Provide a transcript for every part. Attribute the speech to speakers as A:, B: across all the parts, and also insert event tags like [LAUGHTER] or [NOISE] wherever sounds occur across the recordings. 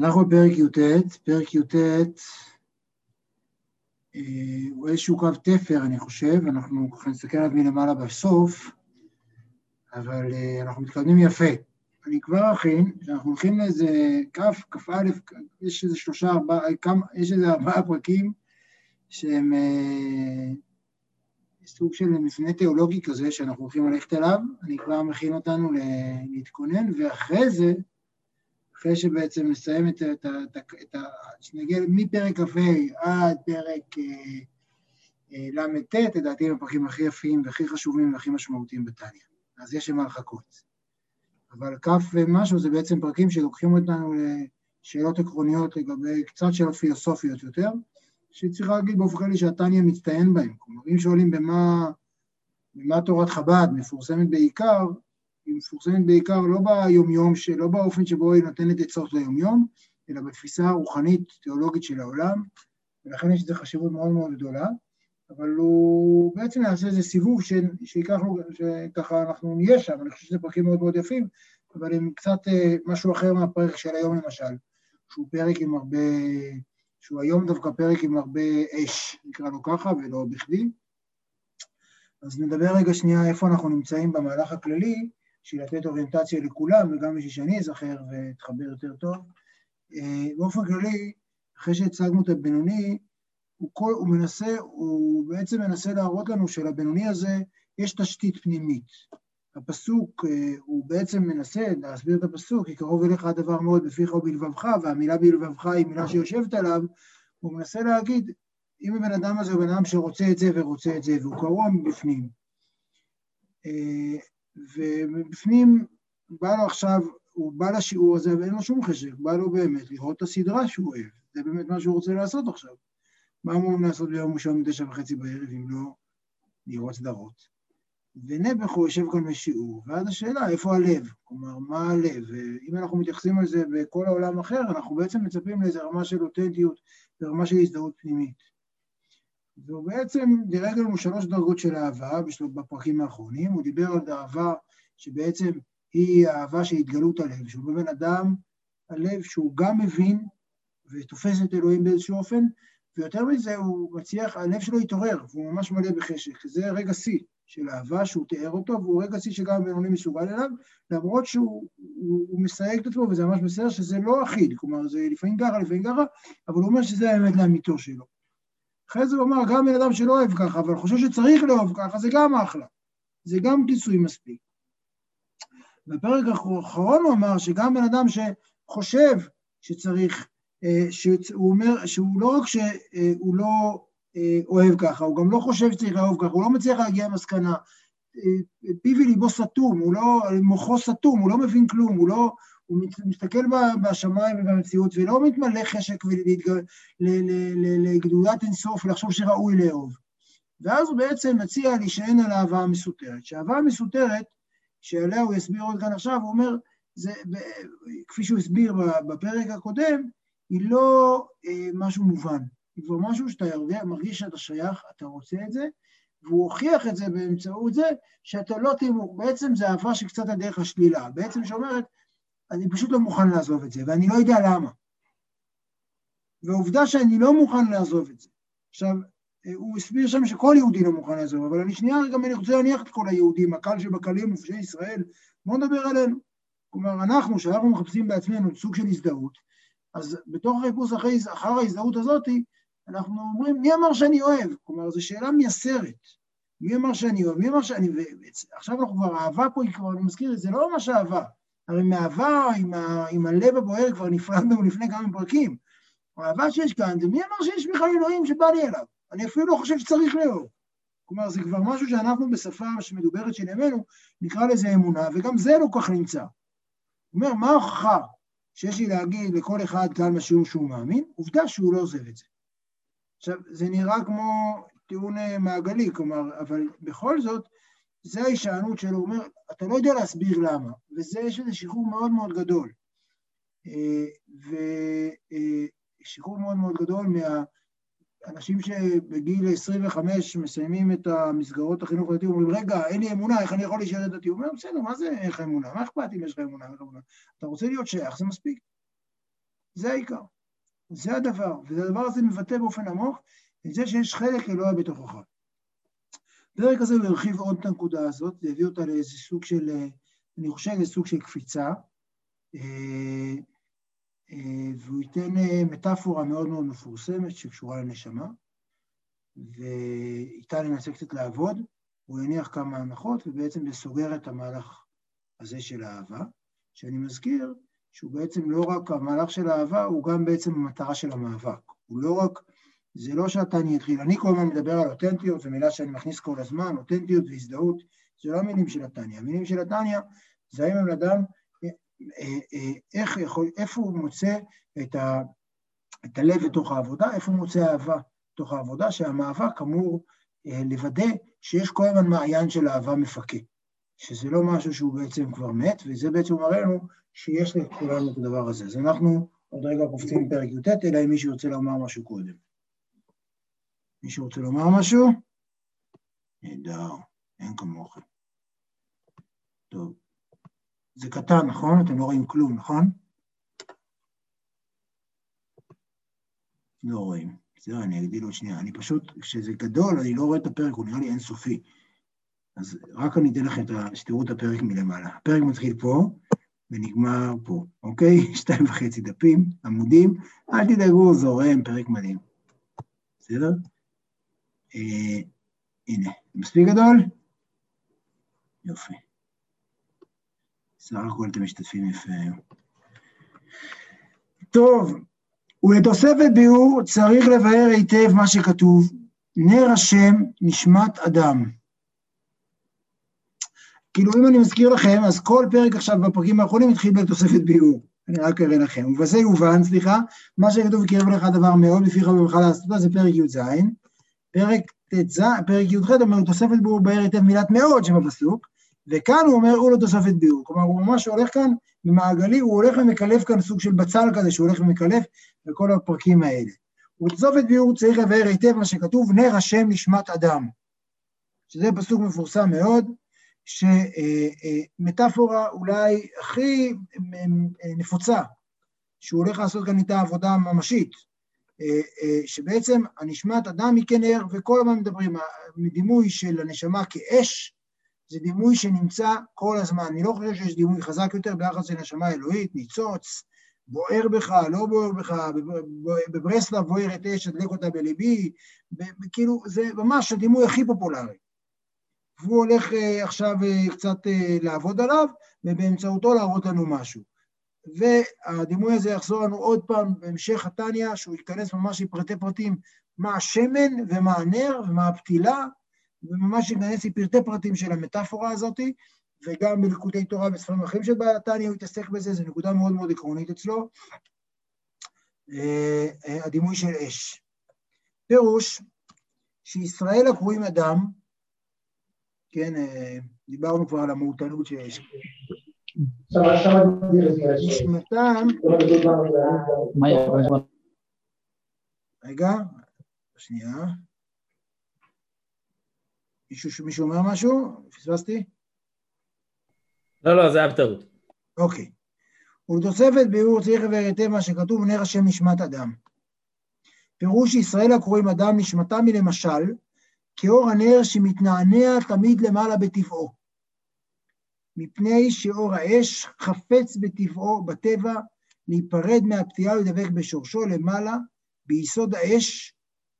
A: אנחנו בפרק י"ט, פרק י"ט אה, הוא איזשהו קו תפר, אני חושב, אנחנו ככה נסתכל עליו מלמעלה בסוף, אבל אה, אנחנו מתקדמים יפה. אני כבר אכין, שאנחנו הולכים לאיזה כף, כ"א, יש איזה שלושה, ארבעה, כמה, יש איזה ארבעה פרקים שהם אה, סוג של מפנה תיאולוגי כזה, שאנחנו הולכים ללכת אליו, אני כבר מכין אותנו להתכונן, ואחרי זה, אחרי שבעצם נסיים את ה... את ה שנגיע מפרק כ"ה עד פרק אה, אה, ל"ט, לדעתי הם הפרקים הכי יפים והכי חשובים והכי משמעותיים בתניא. אז יש למה לחכות. אבל כ' ומשהו זה בעצם פרקים שלוקחים אותנו לשאלות עקרוניות לגבי קצת שאלות פילוסופיות יותר, שצריך להגיד באופן כללי שהתניא מצטיין בהם. כלומר, אם שואלים במה, במה תורת חב"ד מפורסמת בעיקר, היא מפורסמת בעיקר לא ביומיום, לא באופן שבו היא נותנת עצות ליומיום, אלא בתפיסה הרוחנית, תיאולוגית של העולם, ולכן יש לזה חשיבות מאוד מאוד גדולה, אבל הוא בעצם יעשה איזה סיבוב ש... שייקח לו, שככה אנחנו נהיה שם, אני חושב שזה פרקים מאוד מאוד יפים, אבל הם קצת אה, משהו אחר מהפרק של היום למשל, שהוא פרק עם הרבה, שהוא היום דווקא פרק עם הרבה אש, נקרא לו ככה, ולא בכדי. אז נדבר רגע שנייה איפה אנחנו נמצאים במהלך הכללי, בשביל לתת אוריינטציה לכולם, וגם בשביל שאני אזכר ואתחבר יותר טוב. אה, באופן כללי, אחרי שהצגנו את הבינוני, הוא, כל, הוא מנסה, הוא בעצם מנסה להראות לנו שלבינוני הזה יש תשתית פנימית. הפסוק, אה, הוא בעצם מנסה להסביר את הפסוק, כי קרוב אליך הדבר מאוד בפיך ובלבבך, והמילה בלבבך היא מילה שיושבת עליו, הוא מנסה להגיד, אם הבן אדם הזה הוא בן אדם שרוצה את זה ורוצה את זה, והוא קרוע מבפנים, אה, ובפנים בא לו עכשיו, הוא בא לשיעור הזה ואין לו שום חשק, בא לו באמת לראות את הסדרה שהוא אוהב, זה באמת מה שהוא רוצה לעשות עכשיו. מה אמורים לעשות ביום ראשון בתשע וחצי בערב אם לא לראות סדרות? ונעבך הוא יושב כאן בשיעור, ואז השאלה, איפה הלב? כלומר, מה הלב? ואם אנחנו מתייחסים לזה בכל העולם אחר, אנחנו בעצם מצפים לאיזו רמה של אותנטיות ורמה של הזדהות פנימית. והוא בעצם דירג לנו שלוש דרגות של אהבה בפרקים האחרונים, הוא דיבר על אהבה שבעצם היא האהבה של התגלות הלב, שהוא בבן אדם, הלב שהוא גם מבין ותופס את אלוהים באיזשהו אופן, ויותר מזה הוא מצליח, הלב שלו התעורר, והוא ממש מלא בחשק, זה רגע שיא של אהבה שהוא תיאר אותו, והוא רגע שיא שגם בינוני מסוגל אליו, למרות שהוא הוא, הוא מסייג את עצמו, וזה ממש בסדר שזה לא אחיד, כלומר זה לפעמים ככה, לפעמים ככה, אבל הוא אומר שזה האמת לאמיתו שלו. אחרי זה הוא אמר, גם בן אדם שלא אוהב ככה, אבל חושב שצריך לאהוב ככה, זה גם אחלה. זה גם כיסוי מספיק. בפרק האחרון הוא אמר שגם בן אדם שחושב שצריך, אה, שהוא אומר שהוא לא רק שהוא לא אה, אוהב ככה, הוא גם לא חושב שצריך לאהוב ככה, הוא לא מצליח להגיע למסקנה. אה, פיו וליבו סתום, הוא לא, מוחו סתום, הוא לא מבין כלום, הוא לא, הוא מסתכל בשמיים ובמציאות ולא מתמלא חשק לגדולת אינסוף ולחשוב שראוי לאהוב. ואז הוא בעצם מציע להישען על האהבה המסותרת. שהאהבה המסותרת, שעליה הוא יסביר עוד כאן עכשיו, הוא אומר, זה, כפי שהוא הסביר בפרק הקודם, היא לא אה, משהו מובן. היא כבר משהו שאתה מרגיש שאתה שייך, אתה רוצה את זה, והוא הוכיח את זה באמצעות זה שאתה לא תימור. בעצם זה אהבה שקצת הדרך השלילה. בעצם שאומרת, אני פשוט לא מוכן לעזוב את זה, ואני לא יודע למה. והעובדה שאני לא מוכן לעזוב את זה. עכשיו, אה, הוא הסביר שם שכל יהודי לא מוכן לעזוב, אבל אני שנייה גם אני רוצה להניח את כל היהודים, הקל שבקלים, מופשי ישראל, בואו נדבר עלינו. כלומר, אנחנו, שאנחנו מחפשים בעצמנו סוג של הזדהות, אז בתוך החיפוש אחרי, אחר ההזדהות הזאת, אנחנו אומרים, מי אמר שאני אוהב? כלומר, זו שאלה מייסרת. מי אמר שאני אוהב? מי אמר שאני... עכשיו אנחנו כבר, אהבה פה היא כבר, אני מזכיר, זה לא ממש אהבה. הרי מאהבה עם, ה, עם הלב הבוער כבר נפרדנו לפני כמה פרקים. האהבה שיש כאן, זה מי אמר שיש בכלל אלוהים שבא לי אליו? אני אפילו לא חושב שצריך לאהוב. כלומר, זה כבר משהו שאנחנו בשפה שמדוברת של ימינו, נקרא לזה אמונה, וגם זה לא כך נמצא. הוא אומר, מה ההוכחה שיש לי להגיד לכל אחד כאן בשיעור שהוא מאמין? עובדה שהוא לא עוזב את זה. עכשיו, זה נראה כמו טיעון אה, מעגלי, כלומר, אבל בכל זאת, זה ההישענות שלו, הוא אומר, אתה לא יודע להסביר למה, וזה, יש איזה שחרור מאוד מאוד גדול. אה, ושחרור מאוד מאוד גדול מהאנשים שבגיל 25 מסיימים את המסגרות החינוך הדתי, אומרים, רגע, אין לי אמונה, איך אני יכול להישאר דתי? הוא אומר, בסדר, מה זה איך אמונה? מה אכפת אם יש לך אמונה? אתה רוצה להיות שייך, זה מספיק. זה העיקר. זה הדבר, והדבר הזה מבטא באופן עמוק את זה שיש חלק אלוהי בתוכך. בפרק הזה הוא הרחיב עוד את הנקודה הזאת, זה הביא אותה לאיזה סוג של, אני חושב, איזה סוג של קפיצה, אה, אה, והוא ייתן אה, מטאפורה מאוד מאוד מפורסמת שקשורה לנשמה, ואיתה ננסה קצת לעבוד, הוא יניח כמה הנחות, ובעצם זה סוגר את המהלך הזה של האהבה, שאני מזכיר שהוא בעצם לא רק המהלך של האהבה, הוא גם בעצם המטרה של המאבק. הוא לא רק, זה לא שהתניא התחיל, אני כל הזמן מדבר על אותנטיות, זו מילה שאני מכניס כל הזמן, אותנטיות והזדהות, זה לא המילים של התניא. המילים של התניא זה האם הבן אדם, אה, אה, איך יכול, איפה הוא מוצא את, ה, את הלב בתוך העבודה, איפה הוא מוצא אהבה בתוך העבודה, שהמאבק אמור אה, לוודא שיש כל הזמן מעיין של אהבה מפקה, שזה לא משהו שהוא בעצם כבר מת, וזה בעצם מראה לנו שיש לכולנו את הדבר הזה. אז אנחנו עוד רגע קופצים לפרק י"ט, אלא אם מישהו רוצה לומר משהו קודם. מישהו רוצה לומר משהו? נהדר, אין כמוכם. טוב. זה קטן, נכון? אתם לא רואים כלום, נכון? לא רואים. בסדר, אני אגדיל עוד שנייה. אני פשוט, כשזה גדול, אני לא רואה את הפרק, הוא נראה לי אינסופי. אז רק אני אתן לכם שתראו את הפרק מלמעלה. הפרק מתחיל פה ונגמר פה, אוקיי? [LAUGHS] שתיים וחצי דפים, עמודים, אל תדאגו, זורם, פרק מדהים. בסדר? אה, הנה, מספיק גדול? יופי. סך הכל אתם משתתפים יפה היום. טוב, ולתוספת ביאור צריך לבאר היטב מה שכתוב, נר השם נשמת אדם. כאילו אם אני מזכיר לכם, אז כל פרק עכשיו בפרקים האחרונים התחיל בתוספת ביאור. אני רק אראה לכם. ובזה יובן, סליחה, מה שכתוב יקרב לך דבר מאוד, לפיך ובך לעשותו, זה פרק י"ז. פרק ט"ז, פרק י"ח אומר תוספת ביאור באר היטב מילת מאוד שבפסוק, וכאן הוא אומר, הוא לא תוספת ביאור. כלומר, הוא ממש הולך כאן במעגלי, הוא הולך ומקלף כאן סוג של בצל כזה, שהוא הולך ומקלף בכל הפרקים האלה. ובתוספת ביאור צריך לבאר היטב מה שכתוב, נר השם נשמת אדם. שזה פסוק מפורסם מאוד, שמטאפורה אולי הכי נפוצה, שהוא הולך לעשות כאן איתה עבודה ממשית, שבעצם הנשמת אדם היא כנר, וכל הזמן מדברים, מדימוי של הנשמה כאש, זה דימוי שנמצא כל הזמן. אני לא חושב שיש דימוי חזק יותר ביחס לנשמה אלוהית, ניצוץ, בוער בך, לא בוער בך, בברסלב בוערת אש, אדלק אותה בליבי, כאילו, זה ממש הדימוי הכי פופולרי. והוא הולך uh, עכשיו קצת לעבוד עליו, ובאמצעותו להראות לנו משהו. והדימוי הזה יחזור לנו עוד פעם בהמשך התניא, שהוא ייכנס ממש לפרטי פרטים, מה השמן ומה הנר ומה הפתילה, וממש ייכנס לפרטי פרטים של המטאפורה הזאת, וגם בליקודי תורה בספרים אחרים של בעל התניא הוא יתעסק בזה, זו נקודה מאוד מאוד עקרונית אצלו. הדימוי של אש. פירוש שישראל הקרואים אדם, כן, דיברנו כבר על המהותנות שיש. נשמתם... רגע, שנייה. מישהו, מישהו אומר משהו? פספסתי?
B: לא, לא, זה היה בטעות.
A: אוקיי. ולתוספת ביאור צריך לבאר היטב מה שכתוב, נר השם נשמת אדם. פירוש ישראל הקרואים אדם נשמתם היא למשל, כאור הנר שמתנענע תמיד למעלה בטבעו. מפני שאור האש חפץ בטבעו, בטבע, להיפרד מהפתיעה ולדבק בשורשו למעלה, ביסוד האש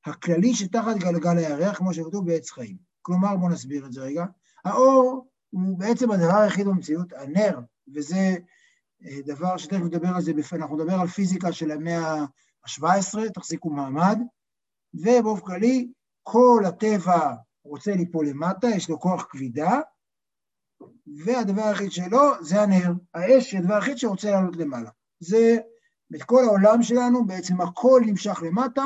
A: הכללי שתחת גלגל הירח, כמו שכתוב בעץ חיים. כלומר, בואו נסביר את זה רגע. האור הוא בעצם הדבר היחיד במציאות, הנר, וזה אה, דבר שתכף נדבר על זה, אנחנו נדבר על פיזיקה של המאה ה-17, תחזיקו מעמד, ובאופן כללי, כל הטבע רוצה ליפול למטה, יש לו כוח כבידה, והדבר היחיד שלו זה הנר. האש היא הדבר היחיד שרוצה לעלות למעלה. זה, בכל העולם שלנו, בעצם הכל נמשך למטה,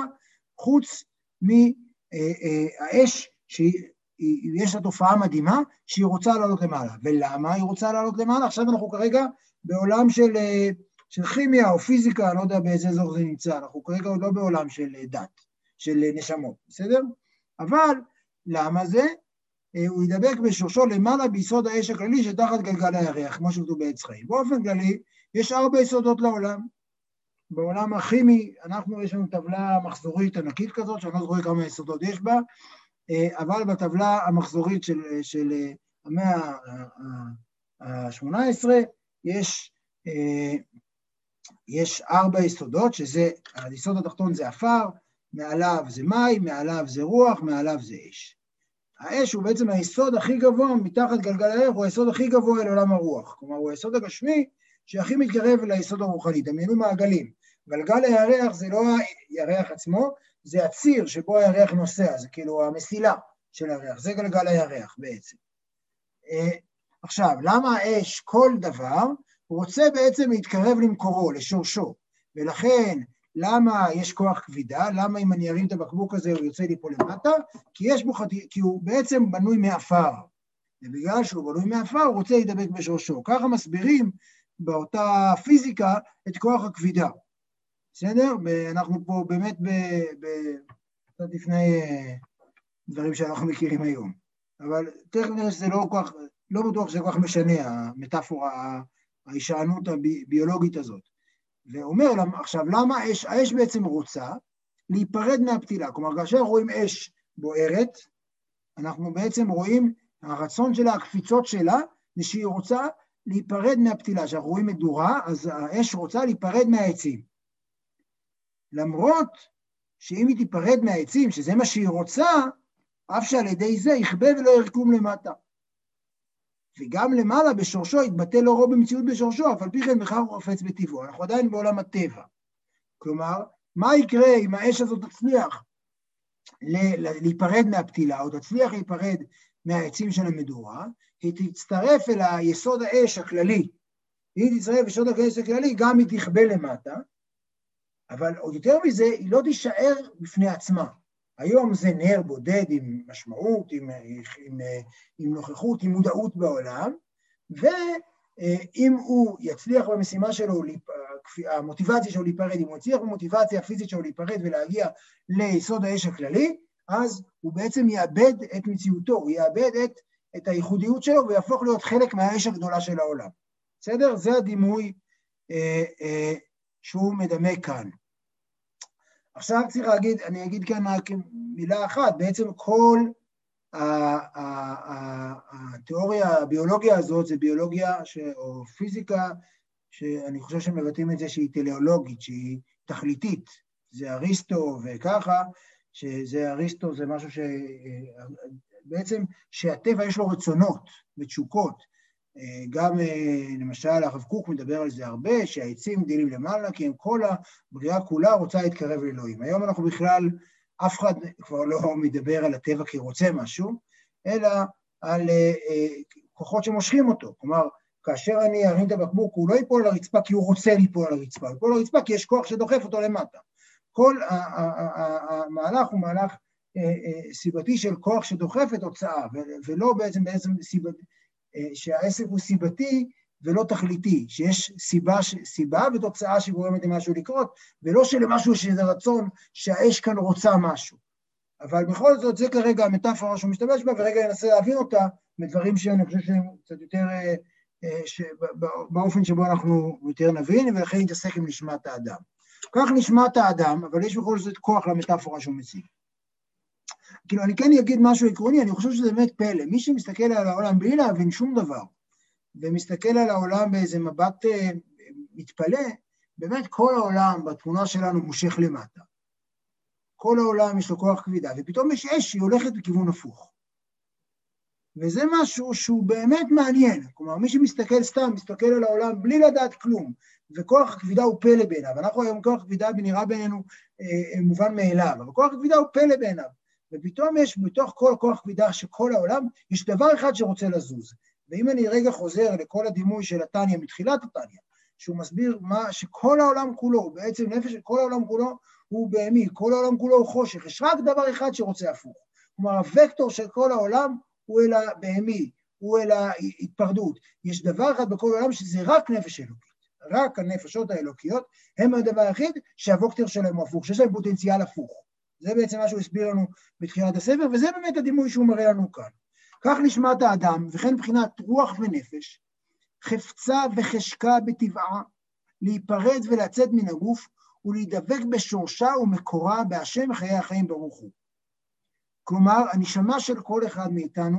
A: חוץ מהאש, שיש לה תופעה מדהימה, שהיא רוצה לעלות למעלה. ולמה היא רוצה לעלות למעלה? עכשיו אנחנו כרגע בעולם של, של כימיה או פיזיקה, אני לא יודע באיזה אזור זה נמצא, אנחנו כרגע עוד לא בעולם של דת, של נשמות, בסדר? אבל למה זה? הוא ידבק בשורשו למעלה ביסוד האש הכללי שתחת גלגל הירח, כמו שכתוב בעץ חיים. באופן כללי, יש ארבע יסודות לעולם. בעולם הכימי, אנחנו, יש לנו טבלה מחזורית ענקית כזאת, שאני לא זוכר כמה יסודות יש בה, אה, אבל בטבלה המחזורית של, של המאה ה-18 יש, יש ארבע יסודות, שזה, היסוד התחתון זה עפר, מעליו זה מים, מעליו זה רוח, מעליו זה אש. האש הוא בעצם היסוד הכי גבוה מתחת גלגל הערך, הוא היסוד הכי גבוה אל עולם הרוח. כלומר, הוא היסוד הגשמי שהכי מתקרב אל היסוד הרוחני. דמיינו מעגלים. גלגל הירח זה לא הירח עצמו, זה הציר שבו הירח נוסע, זה כאילו המסילה של הירח, זה גלגל הירח בעצם. אה, עכשיו, למה האש כל דבר? רוצה בעצם להתקרב למקורו, לשורשו, ולכן למה יש כוח כבידה? למה אם אני ארים את הבקבוק הזה הוא יוצא לי פה למטה? כי, בו חתי... כי הוא בעצם בנוי מעפר, ובגלל שהוא בנוי מעפר הוא רוצה להידבק בשורשו. ככה מסבירים באותה פיזיקה את כוח הכבידה. בסדר? אנחנו פה באמת ב... ב... קצת לפני אה, דברים שאנחנו מכירים היום. אבל תכף נראה שזה לא כל כך, לא בטוח שזה כל כך משנה, המטאפורה, ההישענות הביולוגית הזאת. ואומר עכשיו, למה האש, האש בעצם רוצה להיפרד מהפתילה. כלומר, כאשר רואים אש בוערת, אנחנו בעצם רואים, הרצון שלה, הקפיצות שלה, זה שהיא רוצה להיפרד מהפתילה. כשאנחנו רואים מדורה, אז האש רוצה להיפרד מהעצים. למרות שאם היא תיפרד מהעצים, שזה מה שהיא רוצה, אף שעל ידי זה יכבה ולא ירקום למטה. וגם למעלה בשורשו יתבטא לא רוב במציאות בשורשו, אף על פי כן בכך הוא חפץ בטבעו. אנחנו עדיין בעולם הטבע. כלומר, מה יקרה אם האש הזאת תצליח להיפרד מהפתילה, או תצליח להיפרד מהעצים של המדורה, היא תצטרף אל היסוד האש הכללי. היא תצטרף ליסוד האש הכללי, גם היא תכבה למטה, אבל עוד יותר מזה, היא לא תישאר בפני עצמה. היום זה נר בודד עם משמעות, עם, עם, עם נוכחות, עם מודעות בעולם, ואם הוא יצליח במשימה שלו, המוטיבציה שלו להיפרד, אם הוא יצליח במוטיבציה הפיזית שלו להיפרד ולהגיע ליסוד האש הכללי, אז הוא בעצם יאבד את מציאותו, הוא יאבד את, את הייחודיות שלו ויהפוך להיות חלק מהאש הגדולה של העולם. בסדר? זה הדימוי אה, אה, שהוא מדמה כאן. עכשיו צריך להגיד, אני אגיד כאן רק מילה אחת, בעצם כל התיאוריה, הביולוגיה הזאת זה ביולוגיה ש, או פיזיקה שאני חושב שמבטאים את זה שהיא טליאולוגית, שהיא תכליתית, זה אריסטו וככה, שזה אריסטו זה משהו שבעצם שהטבע יש לו רצונות ותשוקות, גם אה, למשל הרב קוק מדבר על זה הרבה, שהעצים גדלים למעלה, כי הם כל הבריאה כולה רוצה להתקרב לאלוהים. היום אנחנו בכלל, אף אחד כבר לא [LAUGHS] מדבר על הטבע כי רוצה משהו, אלא על אה, אה, כוחות שמושכים אותו. כלומר, כאשר אני ארים את הבקבוק, הוא לא ייפול על הרצפה כי הוא רוצה ליפול על הרצפה, הוא ייפול על הרצפה כי יש כוח שדוחף אותו למטה. כל המהלך הוא מהלך סיבתי של כוח שדוחף את הוצאה, ולא בעצם בעצם סיבתי, שהעסק הוא סיבתי ולא תכליתי, שיש סיבה, סיבה ותוצאה שגורמת למשהו לקרות, ולא שלמשהו יש איזה רצון שהאש כאן רוצה משהו. אבל בכל זאת, זה כרגע המטאפורה שהוא משתמש בה, ורגע ננסה להבין אותה מדברים שאני חושב שהם קצת יותר, אה, אה, באופן שבו אנחנו יותר נבין, ולכן נתעסק עם נשמת האדם. כך נשמת האדם, אבל יש בכל זאת כוח למטאפורה שהוא מציג. כאילו, אני כן אגיד משהו עקרוני, אני חושב שזה באמת פלא. מי שמסתכל על העולם בלי להבין שום דבר, ומסתכל על העולם באיזה מבט אה, מתפלא, באמת כל העולם בתמונה שלנו מושך למטה. כל העולם יש לו כוח כבידה, ופתאום יש אש שהיא הולכת בכיוון הפוך. וזה משהו שהוא באמת מעניין. כלומר, מי שמסתכל סתם, מסתכל על העולם בלי לדעת כלום, וכוח הכבידה הוא פלא בעיניו. אנחנו היום כוח כבידה נראה בעינינו אה, מובן מאליו, אבל כוח הכבידה הוא פלא בעיניו. ופתאום יש בתוך כל כוח כבידה של כל העולם, יש דבר אחד שרוצה לזוז. ואם אני רגע חוזר לכל הדימוי של התניא מתחילת התניא, שהוא מסביר מה, שכל העולם כולו, בעצם נפש כל העולם כולו הוא בהמי, כל העולם כולו הוא חושך, יש רק דבר אחד שרוצה הפוך. כלומר, הוקטור של כל העולם הוא אל הבהמי, הוא אל ההתפרדות. יש דבר אחד בכל העולם שזה רק נפש אלוקית. רק הנפשות האלוקיות הם הדבר היחיד שהווקטור שלהם הוא הפוך, שיש להם פוטנציאל הפוך. זה בעצם מה שהוא הסביר לנו בתחילת הספר, וזה באמת הדימוי שהוא מראה לנו כאן. כך נשמת האדם, וכן מבחינת רוח ונפש, חפצה וחשקה בטבעה, להיפרד ולצאת מן הגוף ולהידבק בשורשה ומקורה בהשם חיי החיים ברוך הוא. כלומר, הנשמה של כל אחד מאיתנו,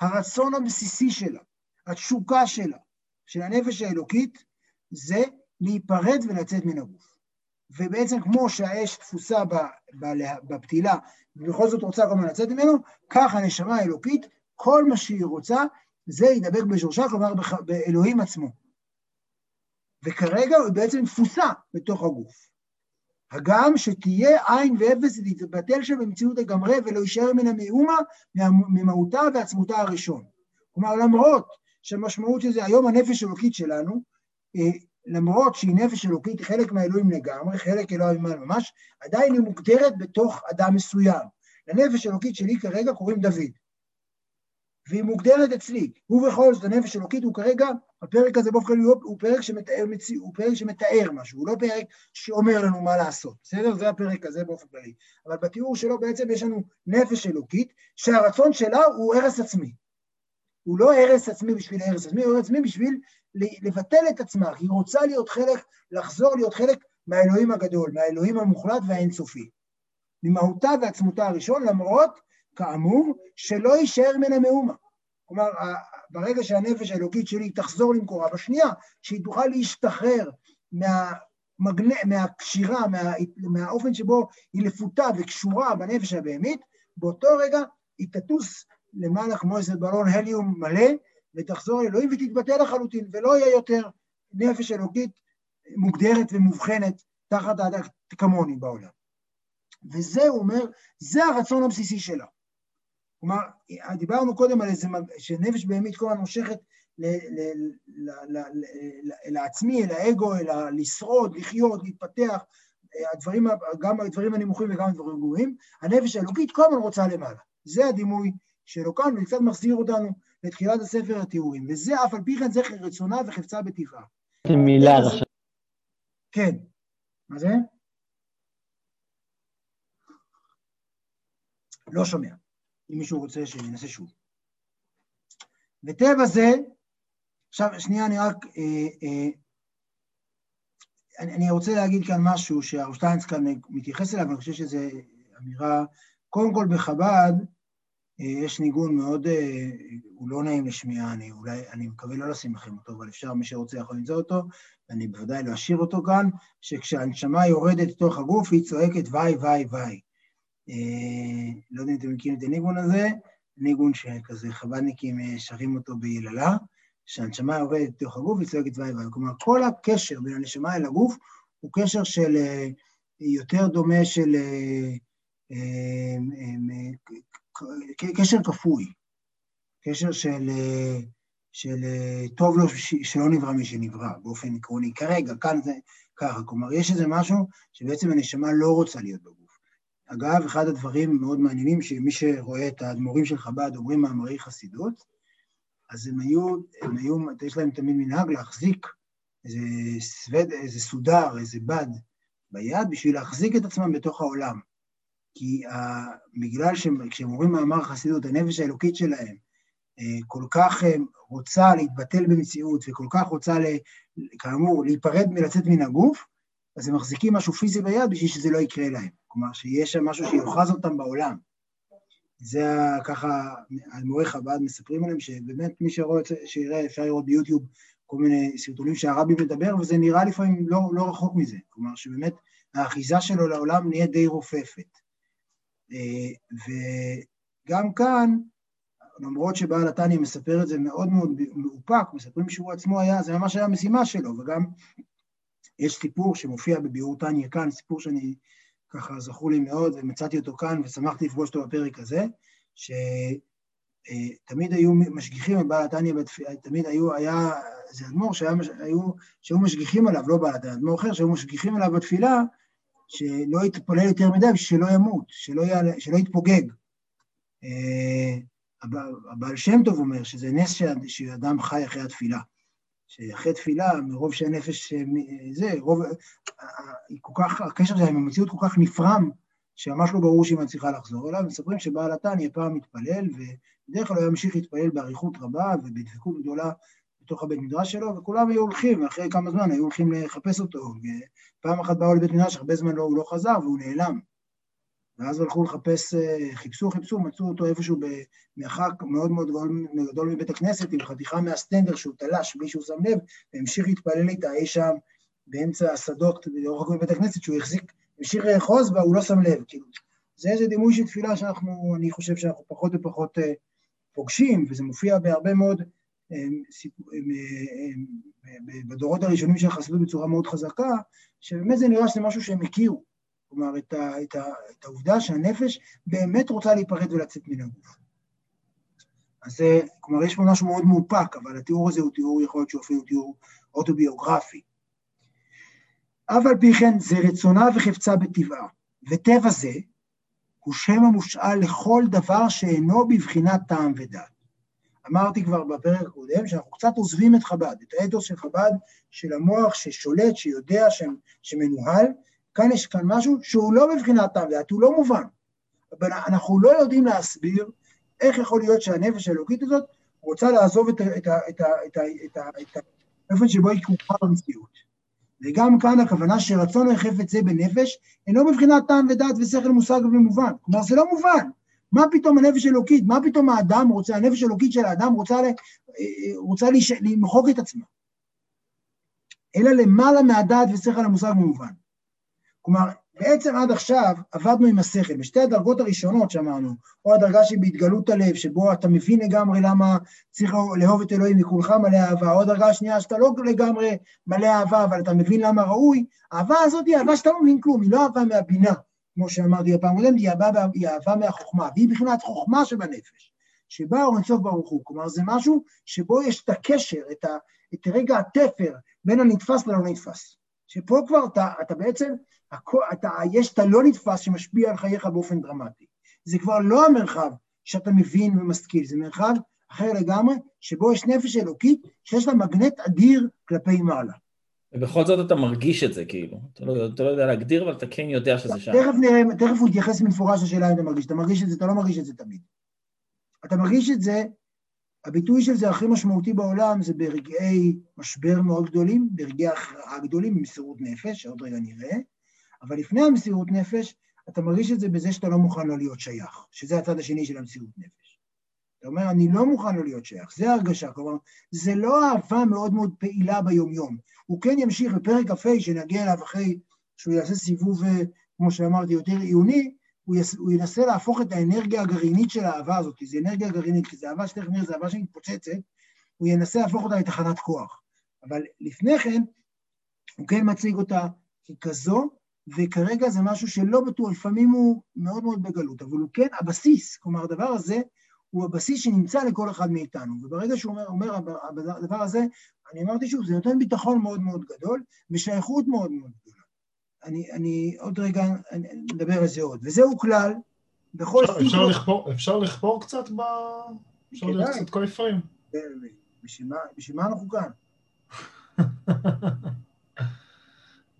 A: הרצון הבסיסי שלה, התשוקה שלה, של הנפש האלוקית, זה להיפרד ולצאת מן הגוף. ובעצם כמו שהאש תפוסה בפתילה, ובכל זאת רוצה כל הזמן לצאת ממנו, כך הנשמה האלוקית, כל מה שהיא רוצה, זה להידבק בשורשה, כלומר באלוהים עצמו. וכרגע היא בעצם תפוסה בתוך הגוף. הגם שתהיה עין ואפס ותתבטל שם במציאות לגמרי ולא יישאר מן המאומה ממהותה ועצמותה הראשון. כלומר, למרות שהמשמעות של זה, היום הנפש האלוקית שלנו, אה, למרות שהיא נפש אלוקית, חלק מהאלוהים לגמרי, חלק אלוהים ממש, עדיין היא מוגדרת בתוך אדם מסוים. לנפש האלוקית שלי כרגע קוראים דוד. והיא מוגדרת אצלי. ובכל זאת, הנפש האלוקית הוא כרגע, הפרק הזה באופן כללי הוא פרק שמתאר, הוא פרק שמתאר משהו, הוא לא פרק שאומר לנו מה לעשות, בסדר? זה הפרק הזה באופן כללי. אבל בתיאור שלו בעצם יש לנו נפש אלוקית, שהרצון שלה הוא הרס עצמי. הוא לא הרס עצמי בשביל הרס עצמי, הוא הרס עצמי בשביל לבטל את עצמה, היא רוצה להיות חלק, לחזור להיות חלק מהאלוהים הגדול, מהאלוהים המוחלט והאינסופי. ממהותה ועצמותה הראשון, למרות כאמור, שלא יישאר מן המאומה. כלומר, ברגע שהנפש האלוקית שלי תחזור למקורה, בשנייה שהיא תוכל להשתחרר מהמגנ... מהקשירה, מה... מהאופן שבו היא לפותה וקשורה בנפש הבהמית, באותו רגע היא תטוס למעלה כמו איזה בלון הליום מלא, ותחזור לאלוהים ותתבטא לחלוטין, ולא יהיה יותר נפש אלוקית מוגדרת ומובחנת תחת כמוני בעולם. וזה, הוא אומר, זה הרצון הבסיסי שלה. כלומר, דיברנו קודם על איזה, שנפש בהמית כל הזמן מושכת לעצמי, אל האגו, אל לשרוד, לחיות, להתפתח, הדברים, גם הדברים הנמוכים וגם הדברים הגבוהים, הנפש האלוקית כל הזמן רוצה למעלה. זה הדימוי שלו כאן, וקצת מחזיר אותנו לתחילת הספר התיאורים, וזה אף על פי כן זכר רצונה וחפצה בטבעה.
B: מילה עכשיו.
A: כן. מה זה? לא שומע. אם מישהו רוצה שננסה שוב. וטבע זה, עכשיו שנייה אני רק, אה, אה, אני, אני רוצה להגיד כאן משהו שהרב שטיינץ כאן מתייחס אליו, אני חושב שזו אמירה, קודם כל בחב"ד יש ניגון מאוד, אה, הוא לא נעים לשמיעה, אני אולי, אני מקווה לא לשים לכם אותו, אבל אפשר, מי שרוצה יכול למצוא אותו, ואני בוודאי לא אשאיר אותו כאן, שכשהנשמה יורדת לתוך הגוף היא צועקת וואי וואי וואי. אה, לא יודע אם אתם מכירים את הניגון הזה, ניגון שכזה חב"דניקים אה, שרים אותו ביללה, שהנשמה יורדת לתוך הגוף והיא צועקת וואי וואי. כלומר, כל הקשר בין הנשמה אל הגוף הוא קשר של, אה, יותר דומה של קשר כפוי, קשר של, של טוב לו שלא נברא מי שנברא, באופן עקרוני. כרגע, כאן זה ככה. כלומר, יש איזה משהו שבעצם הנשמה לא רוצה להיות בגוף. אגב, אחד הדברים המאוד מעניינים, שמי שרואה את האדמו"רים של חב"ד אומרים מאמרי חסידות, אז הם היו, הם היו, יש להם תמיד מנהג להחזיק איזה סווד, איזה סודר, איזה בד ביד, בשביל להחזיק את עצמם בתוך העולם. כי בגלל שכשהם אומרים מאמר חסידות, הנפש האלוקית שלהם uh, כל כך uh, רוצה להתבטל במציאות וכל כך רוצה, כאמור, להיפרד מלצאת מן הגוף, אז הם מחזיקים משהו פיזי ביד בשביל שזה לא יקרה להם. כלומר, שיש שם משהו שיוחז אותם בעולם. זה ככה, אלמורי חב"ד מספרים עליהם, שבאמת מי שרואה, שיראה, אפשר לראות ביוטיוב כל מיני סרטונים שהרבי מדבר, וזה נראה לפעמים לא, לא רחוק מזה. כלומר, שבאמת האחיזה שלו לעולם נהיה די רופפת. וגם כאן, למרות שבעל התניא מספר את זה מאוד מאוד מאופק, מספרים שהוא עצמו היה, זה ממש היה משימה שלו, וגם יש סיפור שמופיע בביאור תניא כאן, סיפור שאני ככה זכור לי מאוד, ומצאתי אותו כאן ושמחתי לפגוש אותו בפרק הזה, שתמיד היו משגיחים על בעל התניא, תמיד היו, היה איזה אדמו"ר שהיו, שהיו משגיחים עליו, לא בעל התניא, אדמו"ר אחר, שהיו משגיחים עליו בתפילה, שלא יתפלל יותר מדי בשביל שלא ימות, שלא, יעלה, שלא יתפוגג. אה, הבעל שם טוב אומר שזה נס שאדם חי אחרי התפילה. שאחרי תפילה, מרוב שהנפש, זה, רוב, היא כל כך, הקשר שלה עם המציאות כל כך נפרם, שממש לא ברור שהיא מצליחה לחזור אליו. מספרים שבעל התניא פעם מתפלל, ובדרך כלל הוא היה ממשיך להתפלל באריכות רבה ובדבקות גדולה בתוך הבית מדרש שלו, וכולם היו הולכים, ואחרי כמה זמן היו הולכים לחפש אותו. ופעם אחת באו לבית מדרש, הרבה זמן לא, הוא לא חזר והוא נעלם. ואז הלכו לחפש, אה, חיפשו, חיפשו, מצאו אותו איפשהו במרחק מאוד מאוד גדול, מבית הכנסת, עם חתיכה מהסטנדר שהוא תלש בלי שהוא שם לב, והמשיך להתפלל איתה אי שם באמצע השדות, לא רק בבית הכנסת, שהוא החזיק, המשיך לאחוז בה, הוא לא שם לב. כאילו, זה איזה דימוי של תפילה שאנחנו, אני חושב שאנחנו פחות ופחות uh, פוגשים, וזה מופיע בהרבה מאוד, בדורות הראשונים של החסידות בצורה מאוד חזקה, שבאמת זה נראה שזה משהו שהם הכירו. כלומר, את, ה, את, ה, את העובדה שהנפש באמת רוצה להיפרד ולצאת מן הגוף. אז זה, כלומר, יש פה משהו מאוד מאופק, אבל התיאור הזה הוא תיאור, יכול להיות שהוא תיאור אוטוביוגרפי. אף על פי כן, זה רצונה וחפצה בטבעה, וטבע זה הוא שם המושאל לכל דבר שאינו בבחינת טעם ודעת. אמרתי כבר בפרק הקודם שאנחנו קצת עוזבים את חב"ד, את האתוס של חב"ד, של המוח ששולט, שיודע, שמנוהל, כאן יש כאן משהו שהוא לא בבחינת טעם ודעת, הוא לא מובן. אבל אנחנו לא יודעים להסביר איך יכול להיות שהנפש האלוקית הזאת רוצה לעזוב את האופן שבו היא כרוכה במציאות. וגם כאן הכוונה שרצון החפץ זה בנפש אינו בבחינת טעם ודעת ושכל מושג ומובן. כלומר, זה לא מובן. מה פתאום הנפש אלוקית? מה פתאום האדם רוצה, הנפש אלוקית של האדם רוצה, רוצה למחוק את עצמה? אלא למעלה מהדעת ושכל המושג ומובן. כלומר, בעצם עד עכשיו עבדנו עם השכל, בשתי הדרגות הראשונות שאמרנו, או הדרגה שהיא בהתגלות הלב, שבו אתה מבין לגמרי למה צריך לאהוב את אלוהים מכולך מלא אהבה, או הדרגה השנייה שאתה לא לגמרי מלא אהבה, אבל אתה מבין למה ראוי, האהבה הזאת היא אהבה שאתה לא מבין כלום, היא לא אהבה מהבינה, כמו שאמרתי בפעם קודמת, היא, אהבה מהחוכמה, והיא מבחינת חוכמה שבנפש, שבא אור אינסוף ברוך הוא, כלומר זה משהו שבו יש את הקשר, את, ה, את רגע התפר בין הנתפס ללא נתפס. שפה כבר אתה, אתה בעצם אתה, יש את הלא נתפס שמשפיע על חייך באופן דרמטי. זה כבר לא המרחב שאתה מבין ומשכיל, זה מרחב אחר לגמרי, שבו יש נפש אלוקית שיש לה מגנט אדיר כלפי מעלה.
B: ובכל זאת אתה מרגיש את זה, כאילו. אתה לא, אתה לא יודע להגדיר, אבל אתה כן יודע שזה שם.
A: תכף נראה, תכף הוא יתייחס במפורש לשאלה אם אתה מרגיש. אתה מרגיש את זה, אתה לא מרגיש את זה תמיד. אתה מרגיש את זה, הביטוי של זה הכי משמעותי בעולם זה ברגעי משבר מאוד גדולים, ברגעי הכרעה גדולים, במסירות נפש, שעוד רגע נראה, אבל לפני המסירות נפש, אתה מרגיש את זה בזה שאתה לא מוכן לא להיות שייך, שזה הצד השני של המסירות נפש. אתה אומר, אני לא מוכן לא להיות שייך, זה ההרגשה, כלומר, זה לא אהבה מאוד מאוד פעילה ביומיום. הוא כן ימשיך בפרק כ"ה, שנגיע אליו אחרי שהוא יעשה סיבוב, אה, כמו שאמרתי, יותר עיוני, הוא, יס, הוא ינסה להפוך את האנרגיה הגרעינית של האהבה הזאת, כי זו אנרגיה גרעינית, כי זו אהבה שתכף נראה, זו אהבה שמתפוצצת, הוא ינסה להפוך אותה לתחנת כוח. אבל לפני כן, הוא כן מציג אותה ככזו וכרגע זה משהו שלא בטוח, לפעמים הוא מאוד מאוד בגלות, אבל הוא כן הבסיס, כלומר הדבר הזה הוא הבסיס שנמצא לכל אחד מאיתנו, וברגע שהוא אומר, אומר הדבר הזה, אני אמרתי שוב, זה נותן ביטחון מאוד מאוד גדול ושייכות מאוד מאוד גדולה. אני, אני עוד רגע נדבר על זה עוד, וזהו כלל
C: בכל... אפשר, אפשר, לחפור, אפשר לחפור קצת ב... אפשר לראות קצת קויפרים.
A: בשביל מה אנחנו כאן? [LAUGHS]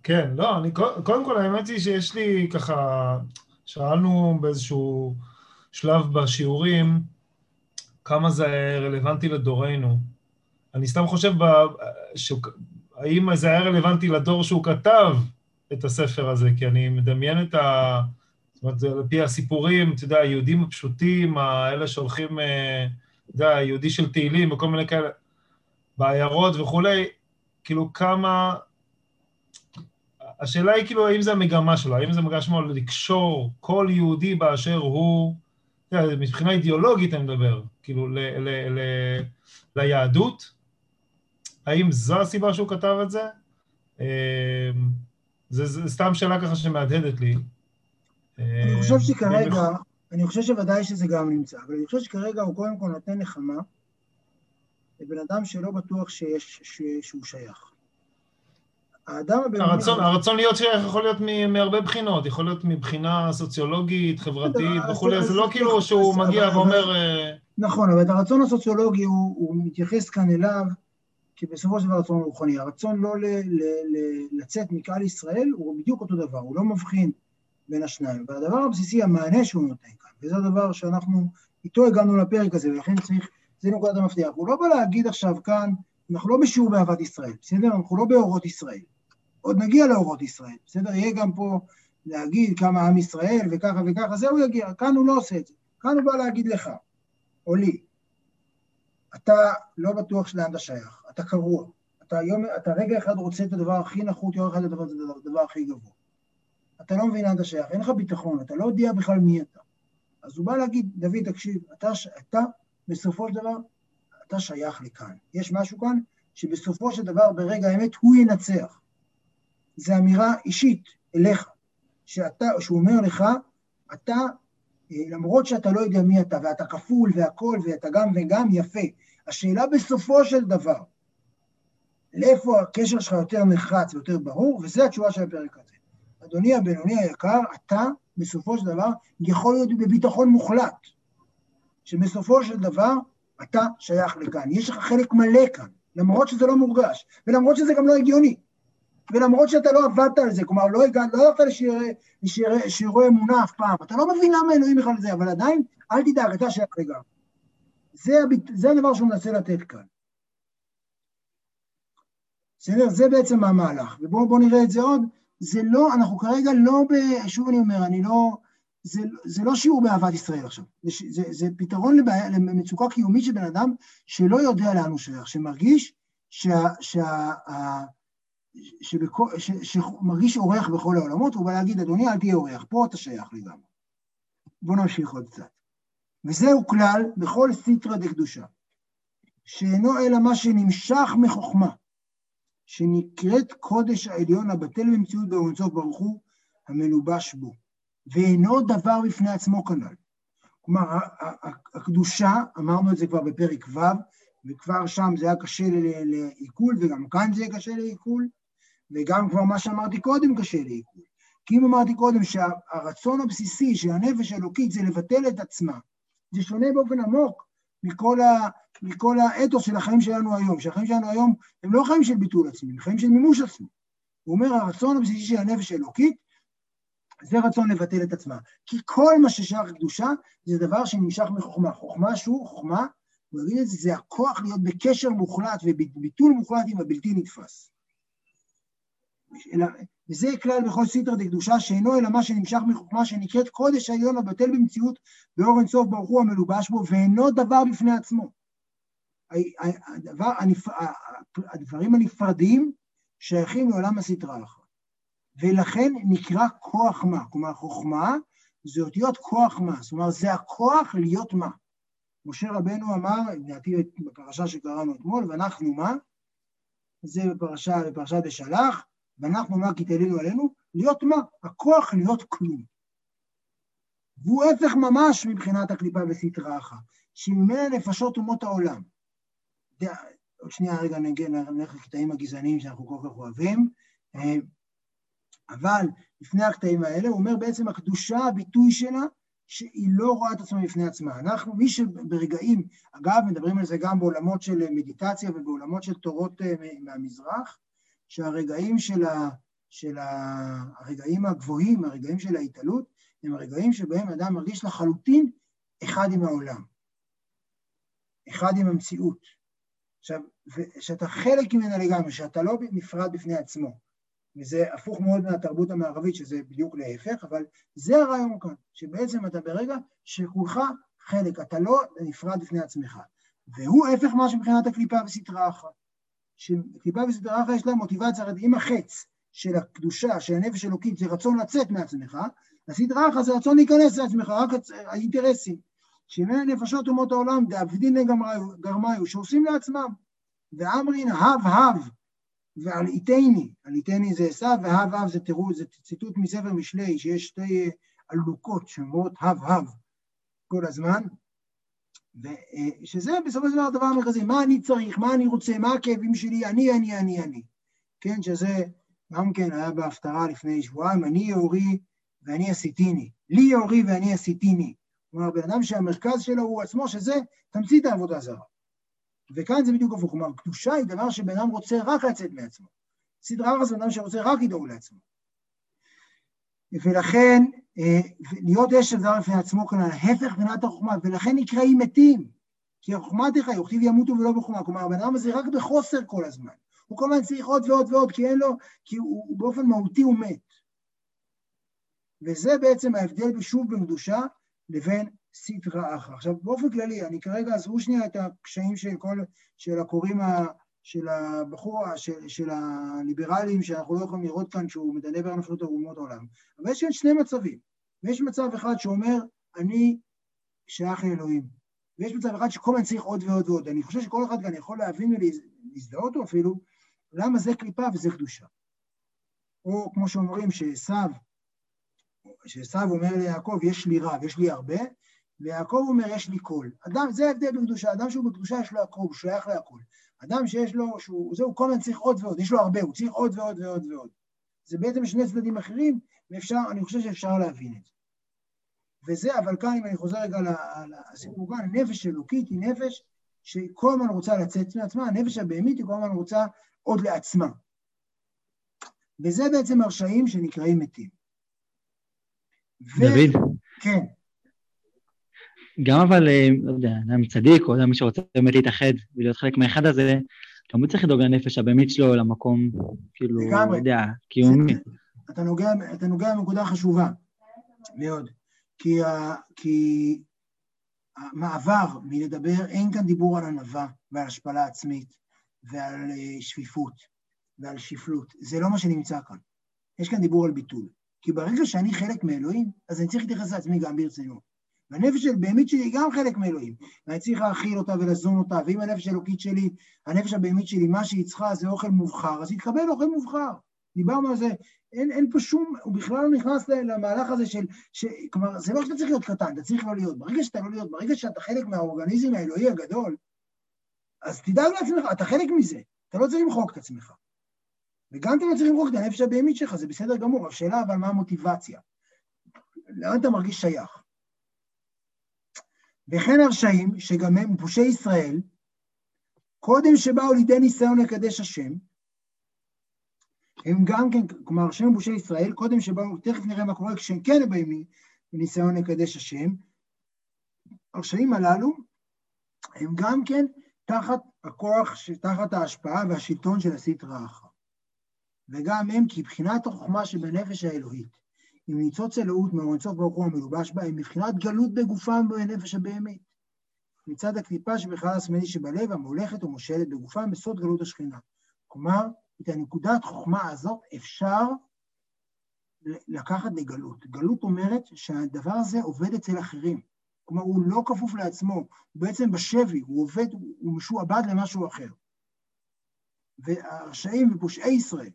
C: כן, לא, אני, קודם כל האמת היא שיש לי ככה, שאלנו באיזשהו שלב בשיעורים, כמה זה רלוונטי לדורנו. אני סתם חושב, ב, ש, האם זה היה רלוונטי לדור שהוא כתב את הספר הזה, כי אני מדמיין את ה... זאת אומרת, על פי הסיפורים, אתה יודע, היהודים הפשוטים, האלה שהולכים, אה, אתה יודע, היהודי של תהילים וכל מיני כאלה, בעיירות וכולי, כאילו כמה השאלה היא כאילו, האם זה המגמה שלו, האם זה המגמה שלו לקשור כל יהודי באשר הוא, מבחינה אידיאולוגית אני מדבר, כאילו, ל, ל, ל, ליהדות? האם זו הסיבה שהוא כתב את זה? אמ, זה, זה סתם שאלה ככה שמהדהדת לי.
A: אני חושב אמ, שכרגע, אני חושב שוודאי שזה גם נמצא, אבל אני חושב שכרגע הוא קודם כל נותן נחמה לבן אדם שלא בטוח שיש, שהוא שייך.
C: האדם הבינוני... הרצון, הרצון להיות שייך יכול להיות מהרבה בחינות, יכול להיות מבחינה סוציולוגית, חברתית וכולי, זה לא כאילו שהוא מגיע ואומר... אה,
A: נכון, אבל את הרצון הסוציולוגי הוא, הוא מתייחס כאן אליו, כי בסופו של דבר רצון רוחני. הרצון לא ל, ל, ל, לצאת מקהל ישראל הוא בדיוק אותו דבר, הוא לא מבחין בין השניים. והדבר הבסיסי, המענה שהוא נותן כאן, וזה הדבר שאנחנו, איתו הגענו לפרק הזה, ולכן צריך, זה נקודת המפתח. הוא לא בא להגיד עכשיו כאן, אנחנו לא בשיעור באהבת ישראל, בסדר? אנחנו לא באורות ישראל. עוד נגיע לאורות ישראל, בסדר? יהיה גם פה להגיד כמה עם ישראל וככה וככה, זה הוא יגיע. כאן הוא לא עושה את זה. כאן הוא בא להגיד לך, או לי, אתה לא בטוח לאן אתה שייך, אתה קרוע. אתה, יום, אתה רגע אחד רוצה את הדבר הכי נחות, יום אחד הדבר, את הדבר הכי גבוה. אתה לא מבין לאן אתה שייך, אין לך ביטחון, אתה לא יודע בכלל מי אתה. אז הוא בא להגיד, דוד, תקשיב, אתה, אתה בסופו של דבר, אתה שייך לכאן. יש משהו כאן שבסופו של דבר, ברגע האמת, הוא ינצח. זו אמירה אישית אליך, שאתה, שהוא אומר לך, אתה, אה, למרות שאתה לא יודע מי אתה, ואתה כפול והכול, ואתה גם וגם, יפה. השאלה בסופו של דבר, לאיפה הקשר שלך יותר נחרץ ויותר ברור, וזו התשובה של הפרק הזה. אדוני הבינוני היקר, אתה בסופו של דבר יכול להיות בביטחון מוחלט, שבסופו של דבר אתה שייך לכאן. יש לך חלק מלא כאן, למרות שזה לא מורגש, ולמרות שזה גם לא הגיוני, ולמרות שאתה לא עבדת על זה, כלומר לא הגעת, לא הלכת לשיעורי אמונה אף פעם, אתה לא מבין למה אלוהים בכלל זה, אבל עדיין, אל תדאג, אתה שייך לגמרי. זה, זה הדבר שהוא מנסה לתת כאן. בסדר? זה בעצם המהלך. ובואו נראה את זה עוד. זה לא, אנחנו כרגע לא ב... שוב אני אומר, אני לא... זה, זה לא שיעור באהבת ישראל עכשיו. זה, זה, זה פתרון לבעיה, למצוקה קיומית של בן אדם שלא יודע לאן הוא שייך, שמרגיש שה... שה שבכל, ש, שמרגיש אורח בכל העולמות, הוא בא להגיד, אדוני, אל תהיה אורח, פה אתה שייך לגמרי. בואו נמשיך עוד קצת. וזהו כלל בכל סיטרא דקדושה, שאינו אלא מה שנמשך מחוכמה, שנקראת קודש העליון הבטל במציאות באונסוף ברוך הוא, המלובש בו, ואינו דבר בפני עצמו כנ"ל. כלומר, הקדושה, אמרנו את זה כבר בפרק ו', וכבר שם זה היה קשה לעיכול, וגם כאן זה יהיה קשה לעיכול, וגם כבר מה שאמרתי קודם קשה לעיכול. כי אם אמרתי קודם שהרצון הבסיסי של הנפש האלוקית זה לבטל את עצמה, זה שונה באופן עמוק מכל, ה, מכל האתוס של החיים שלנו היום, שהחיים שלנו היום הם לא חיים של ביטול עצמי, הם חיים של מימוש עצמי. הוא אומר, הרצון הבסיסי של הנפש האלוקית זה רצון לבטל את עצמה. כי כל מה ששייך לקדושה זה דבר שנמשך מחוכמה. חוכמה שהוא, חוכמה, הוא יגיד את זה, זה הכוח להיות בקשר מוחלט וביטול מוחלט עם הבלתי נתפס. וזה כלל בכל סטרא דקדושה, שאינו אלא מה שנמשך מחוכמה שנקראת קודש העליון הבטל במציאות באור אינסוף ברוך הוא המלובש בו, ואינו דבר בפני עצמו. הדבר, הדברים הנפרדים שייכים לעולם הסטרא אחת. ולכן נקרא כוח מה. כלומר, חוכמה זה אותיות כוח מה. זאת אומרת, זה הכוח להיות מה. משה רבנו אמר, לדעתי בפרשה שקראנו אתמול, ואנחנו מה? זה בפרשה, בפרשת דשלח, ואנחנו מה כי תהלינו עלינו? להיות מה? הכוח להיות כלום. והוא הפך ממש מבחינת הקליפה וסטרא אחת, שממנה נפשות אומות העולם. עוד שנייה רגע נלך לקטעים הגזעניים שאנחנו כל כך אוהבים, אה, אבל לפני הקטעים האלה הוא אומר בעצם הקדושה, הביטוי שלה, שהיא לא רואה את עצמה בפני עצמה. אנחנו, מי שברגעים, אגב, מדברים על זה גם בעולמות של מדיטציה ובעולמות של תורות אה, מהמזרח, שהרגעים של, ה, של ה, הרגעים הגבוהים, הרגעים של ההתעלות, הם הרגעים שבהם אדם מרגיש לחלוטין אחד עם העולם, אחד עם המציאות. עכשיו, שאתה חלק ממנה לגמרי, שאתה לא נפרד בפני עצמו, וזה הפוך מאוד מהתרבות המערבית, שזה בדיוק להפך, אבל זה הרעיון כאן, שבעצם אתה ברגע שכולך חלק, אתה לא נפרד בפני עצמך. והוא ההפך מה שמבחינת הקליפה וסטרה אחת. שקליפה וסדרה יש להם מוטיבציה, עם החץ של הקדושה, של הנפש האלוקית, זה רצון לצאת מעצמך, הסדרה אחת זה רצון להיכנס לעצמך, רק האינטרסים. שמי נפשות אומות העולם, דאבדין גרמיו, שעושים לעצמם. ואמרין הב הב, ועל איתני, על איתני זה עשיו, והב הב זה תראו, זה ציטוט מספר משלי, שיש שתי עלוקות שאומרות הב הב כל הזמן, ושזה בסופו של דבר הדבר המרכזי, מה אני צריך, מה אני רוצה, מה הכאבים שלי, אני, אני, אני, אני. כן, שזה גם כן היה בהפטרה לפני שבועיים, אני יאורי ואני עשיתיני. לי יאורי ואני עשיתיני. כלומר, בן אדם שהמרכז שלו הוא עצמו, שזה תמצית העבודה זרה. וכאן זה בדיוק הפוך. כלומר, קדושה היא דבר שבן אדם רוצה רק לצאת מעצמו. סדרה זה בן אדם שרוצה רק לדאוג לעצמו. ולכן אה, להיות אש של זר לפני עצמו כאן, ההפך מבחינת החוכמה, ולכן נקראים מתים. כי החוכמה תחי, וכתיב ימותו ולא בחוכמה. כלומר, הבן אדם הזה רק בחוסר כל הזמן. הוא כל הזמן צריך עוד ועוד ועוד, כי אין לו, כי הוא, הוא באופן מהותי הוא מת. וזה בעצם ההבדל בשוב בקדושה לבין סטרא אחרא. עכשיו, באופן כללי, אני כרגע, עזבו שנייה את הקשיים של כל, של הקוראים, ה, של הבחור, של, של הליברלים, שאנחנו לא יכולים לראות כאן כשהוא מדבר על נפשות אומות העולם. אבל יש כאן שני מצבים. ויש מצב אחד שאומר, אני שייך לאלוהים. ויש מצב אחד שכל הזמן צריך עוד ועוד ועוד. אני חושב שכל אחד כאן יכול להבין ולהזדהות או אפילו, למה זה קליפה וזה קדושה. או כמו שאומרים שעשו, שעשו אומר ליעקב, יש לי רב, יש לי הרבה, ויעקב אומר, יש לי קול. אדם, זה ההבדל בקדושה, אדם שהוא בקדושה יש לו הכל, הוא שייך להכל. אדם שיש לו, שהוא, זהו, כל הזמן צריך עוד ועוד, יש לו הרבה, הוא צריך עוד ועוד ועוד ועוד. זה בעצם שני צדדים אחרים, ואפשר, אני חושב שאפשר להבין את זה. וזה, אבל כאן, אם אני חוזר רגע לסיפור כאן, נפש אלוקית היא נפש שכל הזמן רוצה לצאת מעצמה, הנפש הבהמית היא כל הזמן רוצה עוד לעצמה. וזה בעצם הרשעים שנקראים מתים.
D: ו... דוד.
A: כן.
D: גם אבל, אה, לא יודע, אדם צדיק, או אדם שרוצה באמת להתאחד ולהיות חלק מהאחד הזה, גם הוא צריך לדאוג לנפש הבהמית שלו, למקום, כאילו, לא יודע, קיומי.
A: אתה נוגע, אתה נוגע בנקודה חשובה מאוד, כי, כי המעבר מלדבר, אין כאן דיבור על ענווה ועל השפלה עצמית ועל אה, שפיפות ועל שפלות, זה לא מה שנמצא כאן. יש כאן דיבור על ביטול. כי ברגע שאני חלק מאלוהים, אז אני צריך להתייחס לעצמי גם ברצינות. והנפש הבהמית שלי היא גם חלק מאלוהים, ואני צריך להאכיל אותה ולזון אותה, ואם הנפש האלוקית שלי, הנפש הבהמית שלי, מה שהיא צריכה זה אוכל מובחר, אז יתקבל אוכל מובחר. דיברנו על זה, אין, אין פה שום, הוא בכלל לא נכנס למהלך הזה של, ש, כלומר, זה לא שאתה צריך להיות קטן, אתה צריך לא להיות. ברגע שאתה לא להיות, ברגע שאתה חלק מהאורגניזם האלוהי הגדול, אז תדאג לעצמך, אתה חלק מזה, אתה לא צריך למחוק את עצמך. וגם אתה לא צריך למחוק את הנפש הבהמית שלך, זה בסדר גמור, השאלה אבל מה המוטיבציה? לאן אתה מרגיש שייך? וכן הרשעים, שגם הם פושעי ישראל, קודם שבאו לידי ניסיון לקדש השם, הם גם כן, כלומר, הרשעים פושעי ישראל, קודם שבאו, תכף נראה מה קורה כשהם כן באים מניסיון לקדש השם, הרשעים הללו הם גם כן תחת הכוח, תחת ההשפעה והשלטון של הסטרא אחרא. וגם הם, כי בחינת החוכמה שבנפש האלוהית, עם ניצוץ אלוהות מאורצות ברוך הוא המלובש בה, הם מבחינת גלות בגופם בנפש הבהמית. מצד הקליפה שבכלל השמאלי שבלב, המולכת ומושלת בגופם בסוד גלות השכינה. כלומר, את הנקודת חוכמה הזאת אפשר לקחת לגלות. גלות אומרת שהדבר הזה עובד אצל אחרים. כלומר, הוא לא כפוף לעצמו, הוא בעצם בשבי, הוא עובד, הוא משועבד למשהו אחר. והרשעים ופושעי ישראל,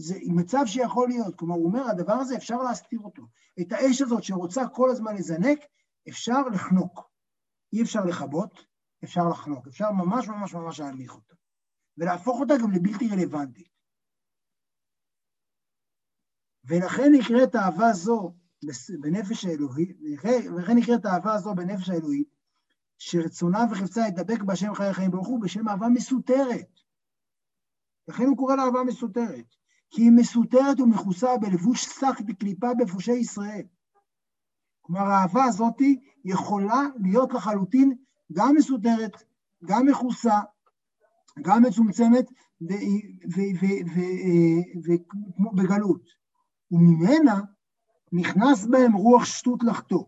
A: זה מצב שיכול להיות. כלומר, הוא אומר, הדבר הזה אפשר להסתיר אותו. את האש הזאת שרוצה כל הזמן לזנק, אפשר לחנוק. אי אפשר לכבות, אפשר לחנוק. אפשר ממש ממש ממש להנמיך אותה. ולהפוך אותה גם לבלתי רלוונטית. ולכן נקראת אהבה זו בנפש האלוהית, ולכן נקראת אהבה זו בנפש האלוהית, שרצונה וחפצה ידבק בהשם חיי החיים ברוך הוא בשם אהבה מסותרת. לכן הוא קורא לה אהבה מסותרת. כי היא מסותרת ומכוסה בלבוש שק בקליפה בפושי ישראל. כלומר, האהבה הזאת יכולה להיות לחלוטין גם מסותרת, גם מכוסה, גם מצומצמת ובגלות. וממנה נכנס בהם רוח שטות לחטוא.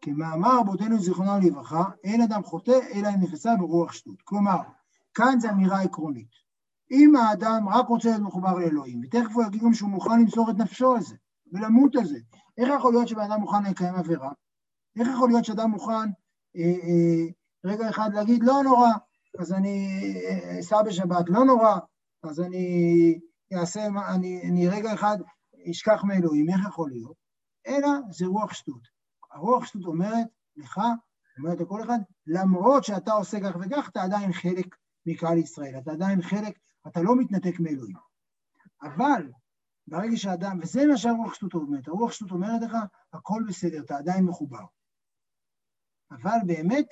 A: כמאמר רבותינו זיכרונם לברכה, אין אדם חוטא אלא אם נכנסה ברוח שטות. כלומר, כאן זו אמירה עקרונית. אם האדם רק רוצה להיות מחובר לאלוהים, ותכף הוא יגיד גם שהוא מוכן למסור את נפשו על זה, ולמות על זה, איך יכול להיות שבן אדם מוכן לקיים עבירה? איך יכול להיות שאדם מוכן אה, אה, רגע אחד להגיד, לא נורא, אז אני אסע בשבת, לא נורא, אז אני אעשה, אני, אני רגע אחד אשכח מאלוהים, איך יכול להיות? אלא זה רוח שטות. הרוח שטות אומרת לך, אומרת לכל אחד, למרות שאתה עושה כך וכך, אתה עדיין חלק מקהל ישראל, אתה עדיין חלק, אתה לא מתנתק מאלוהים. אבל ברגע שאדם, וזה מה שהרוח שטות אומרת, הרוח שטות אומרת לך, הכל בסדר, אתה עדיין מחובר. אבל באמת,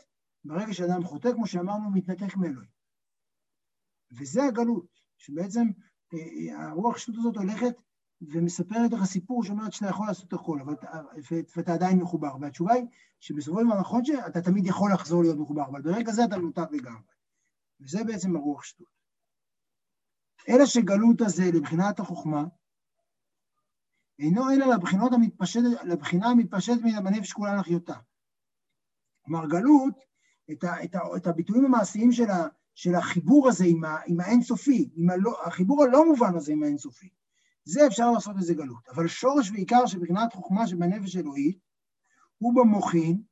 A: ברגע שאדם חוטא, כמו שאמרנו, מתנתק מאלוהים. וזה הגלות, שבעצם אה, הרוח השטות הזאת הולכת ומספרת לך סיפור שאומרת שאתה יכול לעשות הכל, ואתה עדיין מחובר. והתשובה היא שבסופו של דבר נכון שאתה תמיד יכול לחזור להיות מחובר, אבל ברגע זה אתה מנותק לגמרי. וזה בעצם הרוח שטות. אלא שגלות הזה לבחינת החוכמה, אינו אלא לבחינות המתפשט, לבחינה המתפשטת מן בנפש כולה לחיותה. כלומר, גלות, את, ה, את, ה, את הביטויים המעשיים של, ה, של החיבור הזה עם, ה, עם האינסופי, עם הלא, החיבור הלא מובן הזה עם האינסופי, זה אפשר לעשות איזה גלות. אבל שורש ועיקר שבחינת חוכמה שבנפש אלוהית, הוא במוחין,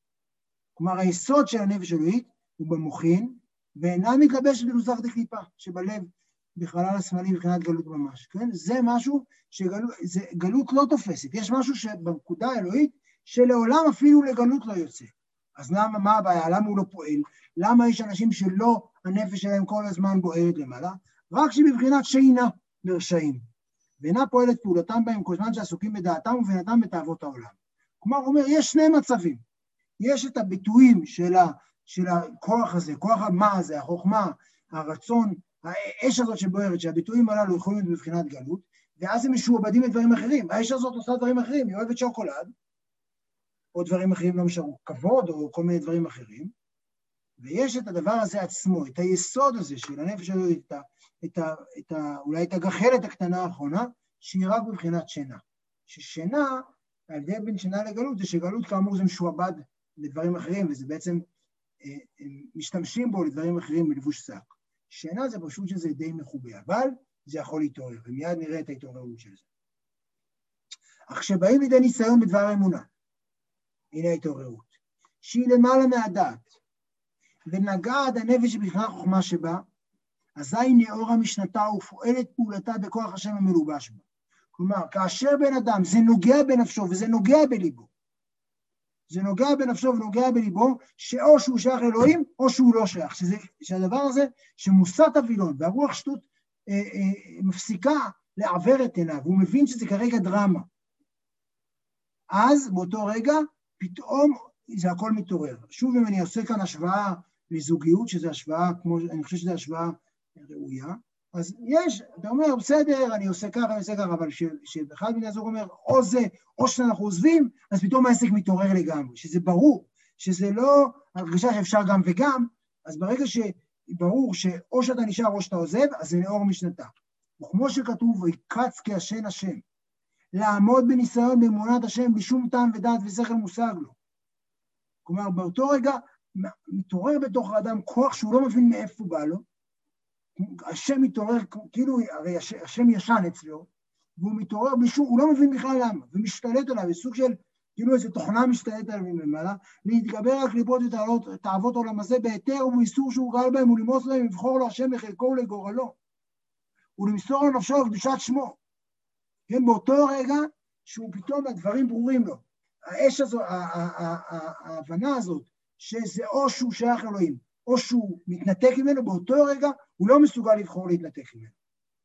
A: כלומר היסוד של הנפש אלוהית הוא במוחין, ואינה מתלבשת בנוסח דקליפה, שבלב, בחלל השמאלי מבחינת גלות ממש, כן? זה משהו שגלות לא תופסת. יש משהו שבנקודה האלוהית שלעולם אפילו לגלות לא יוצא. אז למה, מה הבעיה? למה הוא לא פועל? למה יש אנשים שלא, הנפש שלהם כל הזמן בוערת למעלה? רק שבבחינת שינה לרשעים. ואינה פועלת פעולתם בהם כל זמן שעסוקים בדעתם ובינתם בתאוות העולם. כלומר, הוא אומר, יש שני מצבים. יש את הביטויים של, ה, של הכוח הזה, כוח המה הזה, החוכמה, הרצון, האש הזאת שבוערת, שהביטויים הללו יכולים להיות בבחינת גלות, ואז הם משועבדים לדברים אחרים. האש הזאת עושה דברים אחרים, היא אוהבת שוקולד, או דברים אחרים לא משהו, כבוד, או כל מיני דברים אחרים. ויש את הדבר הזה עצמו, את היסוד הזה של הנפש שלו, את, ה, את, ה, את ה, אולי את הגחלת הקטנה האחרונה, שהיא רק בבחינת שינה. ששינה, ההבדל בין שינה לגלות זה שגלות כאמור זה משועבד לדברים אחרים, וזה בעצם, אה, משתמשים בו לדברים אחרים בלבוש שק. שינה זה פשוט שזה די מחובה, אבל זה יכול להתעורר, ומיד נראה את ההתעוררות של זה. אך כשבאים לידי ניסיון בדבר האמונה, הנה ההתעוררות, שהיא למעלה מהדעת, ונגעת הנפש בכלל חוכמה שבה, אזי נאורה משנתה ופועלת פעולתה בכוח השם המלובש בה. כלומר, כאשר בן אדם, זה נוגע בנפשו וזה נוגע בליבו, זה נוגע בנפשו ונוגע בליבו, שאו שהוא שייך לאלוהים או שהוא לא שייך, שזה, שהדבר הזה, שמוסת הווילון והרוח שטות אה, אה, מפסיקה לעוור את עיניו, והוא מבין שזה כרגע דרמה. אז באותו רגע, פתאום זה הכל מתעורר. שוב, אם אני עושה כאן השוואה לזוגיות, שזו השוואה, כמו, אני חושב שזו השוואה ראויה, אז יש, אתה אומר, בסדר, אני עושה ככה, אני עושה ככה, אבל כשאחד מבני הזוג אומר, או זה, או שאנחנו עוזבים, אז פתאום העסק מתעורר לגמרי, שזה ברור, שזה לא הרגשה שאפשר גם וגם, אז ברגע שברור שאו שאתה נשאר או שאתה עוזב, אז זה לאור משנתה. וכמו שכתוב, ויקץ כעשן השם, לעמוד בניסיון באמונת השם בלי שום טעם ודעת ושכל מושג לו. כלומר, באותו רגע מתעורר בתוך האדם כוח שהוא לא מבין מאיפה בא לו, השם מתעורר, כאילו, הרי השם ישן אצלו, והוא מתעורר בלי שום, הוא לא מבין בכלל למה, ומשתלט עליו, זה סוג של, כאילו איזו תוכנה משתלטת עליו ממעלה, להתגבר על קליפות ותאוות העולם הזה בהיתר ובאיסור שהוא גל בהם, ולמוס להם, לבחור לו השם לחלקו ולגורלו, ולמסור לנפשו לקדושת שמו. כן, באותו רגע שהוא פתאום הדברים ברורים לו. האש הזו, ההבנה הזאת, שזה או שהוא שייך לאלוהים, או שהוא מתנתק ממנו, באותו רגע הוא לא מסוגל לבחור להתנתק ממנו.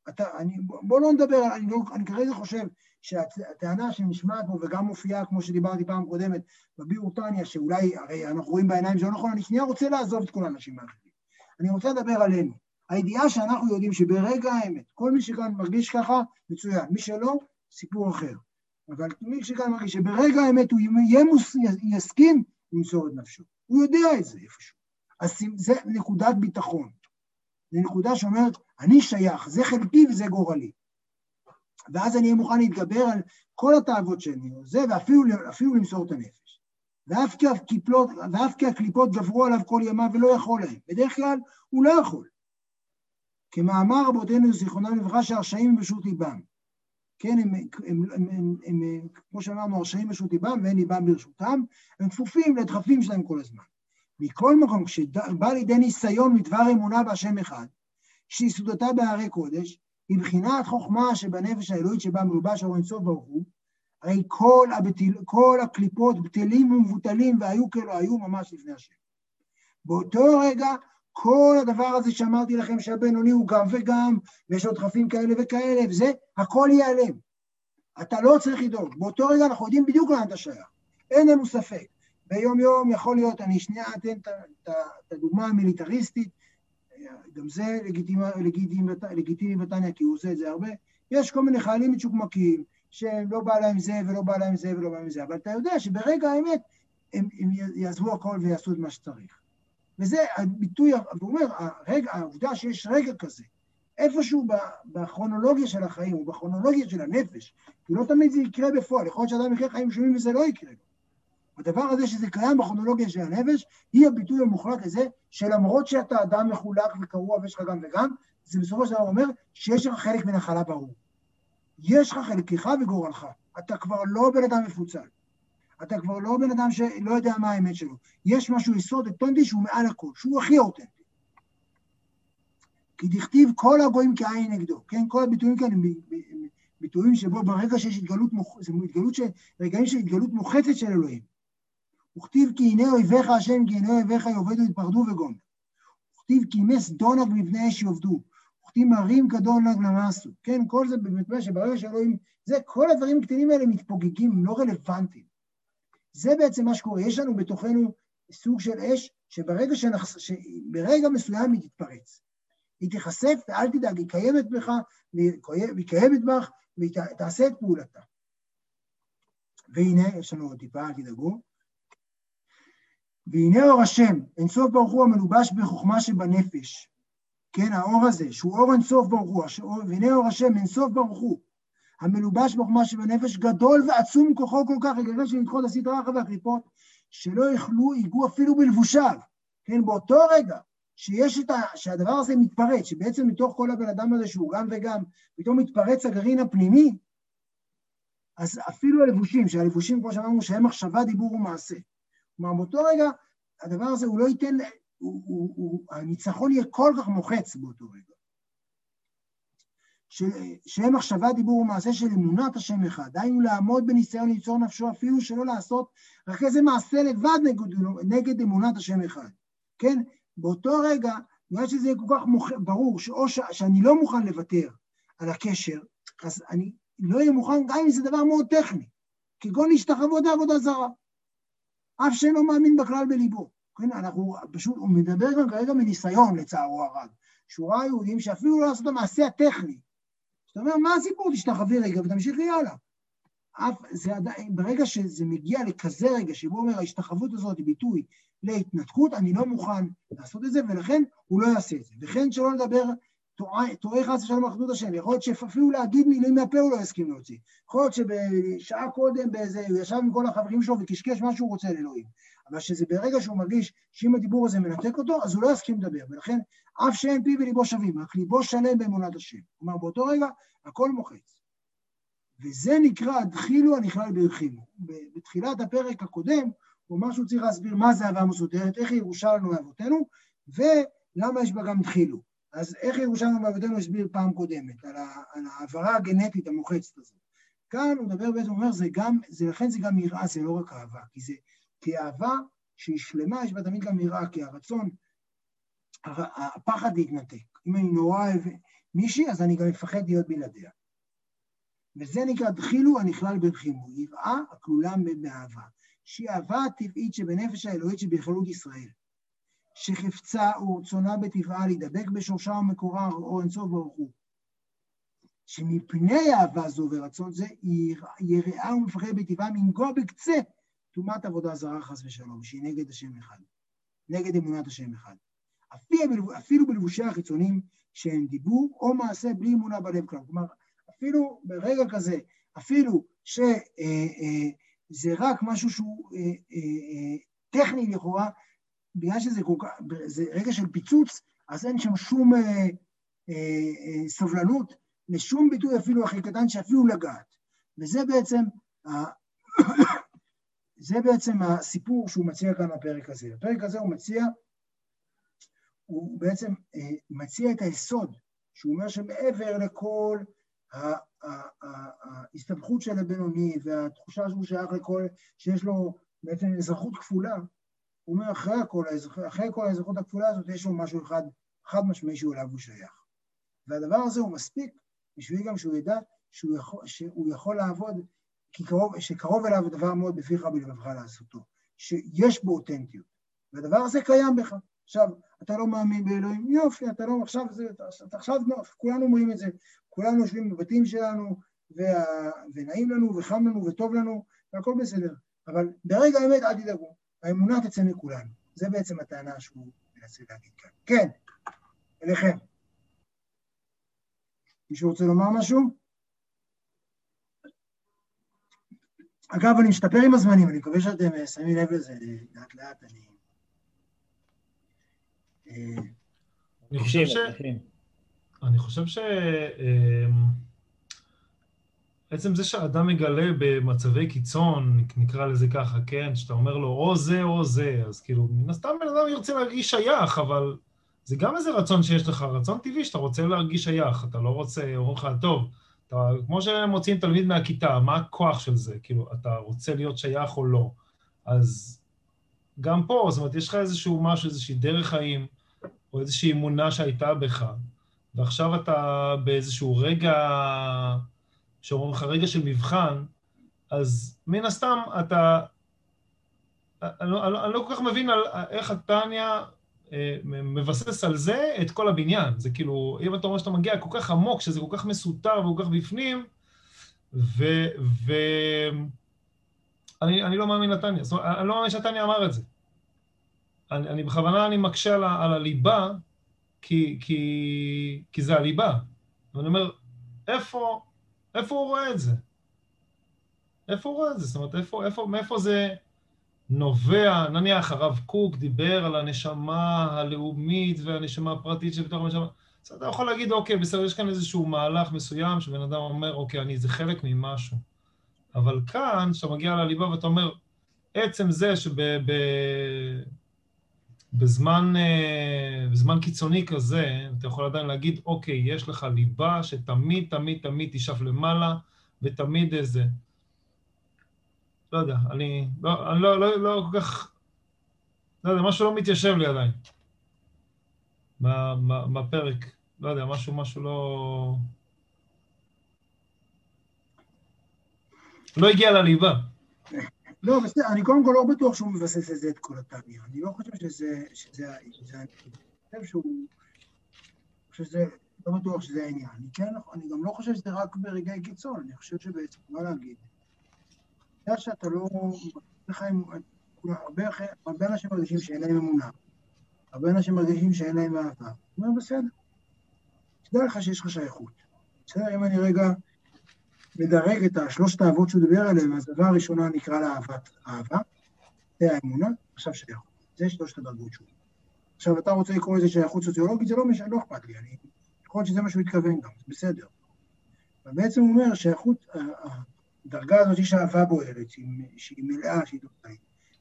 A: אתה, אני, בוא לא נדבר, אני, לא, אני כרגע חושב שהטענה שנשמעת פה וגם מופיעה, כמו שדיברתי פעם קודמת, בביאור טניה, שאולי, הרי אנחנו רואים בעיניים שזה לא נכון, אני שנייה רוצה לעזוב את כל האנשים האחרים. אני רוצה לדבר עלינו. הידיעה שאנחנו יודעים שברגע האמת, כל מי שכאן מרגיש ככה, מצוין. מי שלא, סיפור אחר. אבל מי שכאן מרגיש שברגע האמת הוא יהיה מוס, יסכים למסור את נפשו. הוא יודע את זה איפשהו. אז זה נקודת ביטחון. זו נקודה שאומרת, אני שייך, זה חלקי וזה גורלי. ואז אני אהיה מוכן להתגבר על כל התאוות שאני עושה, ואפילו למסור את הנפש. ואף כי, הקליפות, ואף כי הקליפות גברו עליו כל ימיו ולא יכול להם. בדרך כלל הוא לא יכול. כמאמר רבותינו זיכרונם לברכה שהרשעים ברשות ליבם. כן, הם, הם, הם, הם, הם, הם כמו שאמרנו, הרשעים ברשות ליבם ואין ליבם ברשותם, הם כפופים לדחפים שלהם כל הזמן. מכל מקום, כשבא לידי ניסיון מדבר אמונה בהשם אחד, שיסודתה בהרי קודש, היא בחינת חוכמה שבנפש האלוהית שבה מלובש אור אינסוף ברוך הוא, הרי כל, הבטל, כל הקליפות בטלים ומבוטלים והיו כלא היו ממש לפני השם. באותו רגע, כל הדבר הזה שאמרתי לכם שהבינוני הוא גם וגם, ויש עוד דחפים כאלה וכאלה, וזה, הכל ייעלם. אתה לא צריך לדאוג. באותו רגע אנחנו יודעים בדיוק לאן אתה שייך. אין לנו ספק. ביום יום יכול להיות, אני שנייה אתן את הדוגמה המיליטריסטית, גם זה לגיטימי בתניא, כי הוא עושה את זה הרבה, יש כל מיני חיילים מצ'וקמקים, שלא בא להם זה ולא בא להם זה ולא בא להם זה, אבל אתה יודע שברגע האמת הם, הם יעזבו הכל ויעשו את מה שצריך. וזה הביטוי, הוא אומר, הרגע, העובדה שיש רגע כזה, איפשהו בכרונולוגיה של החיים, או בכרונולוגיה של הנפש, כי לא תמיד זה יקרה בפועל, יכול להיות שאדם יקרה חיים שלמים וזה לא יקרה. הדבר הזה שזה קיים בכרונולוגיה של הנפש, היא הביטוי המוחלט לזה שלמרות שאתה אדם מחולק וקרוע ויש לך גם וגם, זה בסופו של דבר אומר שיש לך חלק מנחלה ברור. יש לך חלקך וגורלך. אתה כבר לא בן אדם מפוצל. אתה כבר לא בן אדם שלא יודע מה האמת שלו. יש משהו יסוד אותנטי שהוא מעל הכל, שהוא הכי אותנטי. כי דכתיב כל הגויים כעין נגדו, כן? כל הביטויים כאן הם ביטויים שבו ברגע שיש התגלות, מוח... זה התגלות ש... רגעים של התגלות מוחצת של אלוהים. וכתיב כי הנה אויביך השם, כי הנה אויביך יאבדו יתפרדו וגום. וכתיב כי מס דונג מבני אש יאבדו. וכתיב מרים כדונג למסו. כן, כל זה באמת שברגע שאלוהים, זה, כל הדברים הקטנים האלה מתפוגגים, לא רלוונטיים. זה בעצם מה שקורה, יש לנו בתוכנו סוג של אש, שברגע שנחס... שברגע מסוים היא תתפרץ. היא תיחשף, ואל תדאג, היא קיימת בך, והיא קיימת בך, והיא תעשה את פעולתה. והנה, יש לנו עוד טיפה, אל תדאגו. והנה אור השם, אינסוף ברוך הוא המלובש בחוכמה שבנפש. כן, האור הזה, שהוא אור אינסוף ברוך הוא, והנה אור השם, אינסוף ברוך הוא, המלובש בחוכמה שבנפש, גדול ועצום כוחו כל כך, לגבי שנדחות הסדרה אחר והקליפות, שלא יכלו, ייגעו אפילו בלבושיו. כן, באותו רגע שיש את ה... שהדבר הזה מתפרץ, שבעצם מתוך כל הבן אדם הזה שהוא גם וגם, פתאום מתפרץ הגרעין הפנימי, אז אפילו הלבושים, שהלבושים, כמו שאמרנו, שהם מחשבה, דיבור ומעשה. כלומר, באותו רגע, הדבר הזה, הוא לא ייתן, הוא, הוא, הוא, הניצחון יהיה כל כך מוחץ באותו רגע. שהם מחשבה, דיבור ומעשה של אמונת השם אחד, דהיינו לעמוד בניסיון ליצור נפשו אפילו שלא לעשות רק איזה מעשה לבד נגד, נגד אמונת השם אחד. כן? באותו רגע, בגלל שזה יהיה כל כך מוכ... ברור שאו ש... שאני לא מוכן לוותר על הקשר, אז אני לא אהיה מוכן גם אם זה דבר מאוד טכני, כגון להשתחוות לעבודה זרה. אף שאינו מאמין בכלל בליבו. כן, אנחנו פשוט, הוא מדבר גם כרגע מניסיון לצערו הרב, שהוא ראה יהודים שאפילו לא לעשות את המעשה הטכני. זאת אומרת, מה הסיפור? תשתחווי רגע ותמשיכי הלאה. אף, זה עדיין, ברגע שזה מגיע לכזה רגע שבו אומר ההשתחוות הזאת היא ביטוי להתנתקות, אני לא מוכן לעשות את זה, ולכן הוא לא יעשה את זה. וכן שלא לדבר, טועה חס ושלום אחדות השם, יכול להיות שאפילו להגיד מילים מהפה הוא לא יסכים להוציא. יכול להיות שבשעה קודם באיזה, הוא ישב עם כל החברים שלו וקשקש מה שהוא רוצה לאלוהים. אבל שזה ברגע שהוא מרגיש שאם הדיבור הזה מנתק אותו, אז הוא לא יסכים לדבר. ולכן, אף שאין פי וליבו שווים, רק ליבו שלם באמונת השם. כלומר, באותו רגע, הכל מוחץ. וזה נקרא דחילו הנכלל ברחימו. בתחילת הפרק הקודם, הוא אמר שהוא צריך להסביר מה זה אהבה מסודרת, איך היא ירושה לנו מאבותינו, ולמה יש בה גם דחילו. אז איך ירושה לנו מאבותינו הסביר פעם קודמת, על, על העברה הגנטית המוחצת הזאת. כאן הוא מדבר בעצם, הוא אומר, זה גם, זה, לכן זה גם יראה, זה לא רק אהבה, כי זה, כי אהבה שהיא שלמה, יש בה תמיד גם יראה, כי הרצון, הפחד להתנתק. אם אני נורא אוהב מישהי, אז אני גם מפחד להיות בלעדיה. וזה נקרא דחילו הנכלל ברחימו, יראה הכלולה באהבה. שהיא אהבה הטבעית שבנפש האלוהית שבכללות ישראל, שחפצה ורצונה בטבעה להידבק בשורשה ומקורה או אינסוף ברוך הוא, שמפני אהבה זו ורצון זה, היא יראה ומפחד בטבעה מנגוע בקצה טומאת עבודה זרה חס ושלום, שהיא נגד השם אחד, נגד אמונת השם אחד. אפילו, אפילו בלבושי החיצונים שהם דיבור או מעשה בלי אמונה בלב כלל. כלומר, אפילו ברגע כזה, אפילו ש... אה, אה, רק משהו שהוא אה, אה, אה, טכני לכאורה, בגלל שזה כל כך, זה רגע של פיצוץ, אז אין שם שום אה, אה, אה, סובלנות לשום ביטוי אפילו הכי קטן שאפילו לגעת. וזה בעצם, [COUGHS] זה בעצם הסיפור שהוא מציע כאן בפרק הזה. בפרק הזה הוא מציע, הוא בעצם אה, מציע את היסוד, שהוא אומר שמעבר לכל ההסתבכות של הבינוני והתחושה שהוא שייך לכל, שיש לו בעצם אזרחות כפולה, הוא אומר, אחרי כל, אחרי כל האזרחות הכפולה הזאת, יש לו משהו אחד, חד משמעי שהוא אליו הוא שייך. והדבר הזה הוא מספיק בשביל גם שהוא ידע שהוא יכול, שהוא יכול לעבוד, כי קרוב, שקרוב אליו הדבר מאוד בפיך בלבבך לעשותו, שיש בו אותנטיות. והדבר הזה קיים בך. עכשיו, אתה לא מאמין באלוהים, יופי, אתה לא, עכשיו זה, אתה עכשיו, לא, כולנו אומרים את זה, כולנו יושבים בבתים שלנו, וה, ונעים לנו, וחם לנו, וטוב לנו, והכל בסדר. אבל ברגע האמת, אל תדאגו, האמונה תצא מכולנו. זה בעצם הטענה שהוא מנסה להגיד כאן. כן, אליכם. מישהו רוצה לומר משהו? אגב, אני משתפר עם הזמנים, אני מקווה שאתם אה, שמים לב לזה לאט לאט, אני...
C: אה, אני חושב ש... אני חושב ש... עצם זה שאדם מגלה במצבי קיצון, נקרא לזה ככה, כן, שאתה אומר לו או זה או זה, אז כאילו, מן הסתם בן אדם ירצה להרגיש שייך, אבל זה גם איזה רצון שיש לך, רצון טבעי שאתה רוצה להרגיש שייך, אתה לא רוצה, אומרים לך, טוב, אתה, כמו שמוציאים תלמיד מהכיתה, מה הכוח של זה? כאילו, אתה רוצה להיות שייך או לא? אז גם פה, זאת אומרת, יש לך איזשהו משהו, איזושהי דרך חיים, או איזושהי אמונה שהייתה בך, ועכשיו אתה באיזשהו רגע, שאומרים לך רגע של מבחן, אז מן הסתם אתה... אני לא, אני לא כל כך מבין על איך התניא אה, מבסס על זה את כל הבניין. זה כאילו, אם אתה אומר שאתה מגיע כל כך עמוק, שזה כל כך מסותר וכל כך בפנים, ו... ו... אני, אני לא מאמין לתניא, זאת אומרת, אני לא מאמין שהתניא אמר את זה. אני, אני בכוונה אני מקשה על, על הליבה, כי, כי, כי זה הליבה. ואני אומר, איפה, איפה הוא רואה את זה? איפה הוא רואה את זה? זאת אומרת, איפה, איפה, מאיפה זה... נובע, נניח הרב קוק דיבר על הנשמה הלאומית והנשמה הפרטית שבתוך הנשמה, אז אתה יכול להגיד, אוקיי, בסדר, יש כאן איזשהו מהלך מסוים שבן אדם אומר, אוקיי, אני, זה חלק ממשהו. אבל כאן, כשאתה מגיע לליבה ואתה אומר, עצם זה שבזמן בזמן קיצוני כזה, אתה יכול עדיין להגיד, אוקיי, יש לך ליבה שתמיד, תמיד, תמיד תשאף למעלה, ותמיד איזה... לא יודע, אני לא, אני לא, לא, לא כל כך... לא יודע, משהו לא מתיישב לי עדיין. בפרק. לא יודע, משהו, משהו לא... לא הגיע לליבה.
A: לא, בסדר, אני קודם כל לא בטוח שהוא מבסס לזה את כל התניא. אני לא חושב שזה... שזה, אני חושב שהוא... שזה... לא בטוח שזה העניין. אני כן, אני גם לא חושב שזה רק ברגעי קיצון, אני חושב שבעצם, מה להגיד? בגלל שאתה לא... הרבה, הרבה אנשים מרגישים שאין להם אמונה. הרבה אנשים מרגישים שאין להם אהבה. הוא אומר, בסדר. תדע לך שיש לך שייכות. בסדר, אם אני רגע מדרג את השלושת האהבות שהוא דיבר עליהם, אז הדבר הראשונה נקרא לה אהבת אהבה, זה האמונה, עכשיו שייכות. זה שלושת הדרגות שלו. עכשיו, אתה רוצה לקרוא לזה שייכות סוציולוגית, זה לא, מש... לא אכפת לי, אני... יכול להיות שזה מה שהוא התכוון גם, זה בסדר. אבל בעצם הוא אומר, שייכות, הדרגה הזאת יש אהבה בוערת, שהיא מלאה, שהיא דוקאית.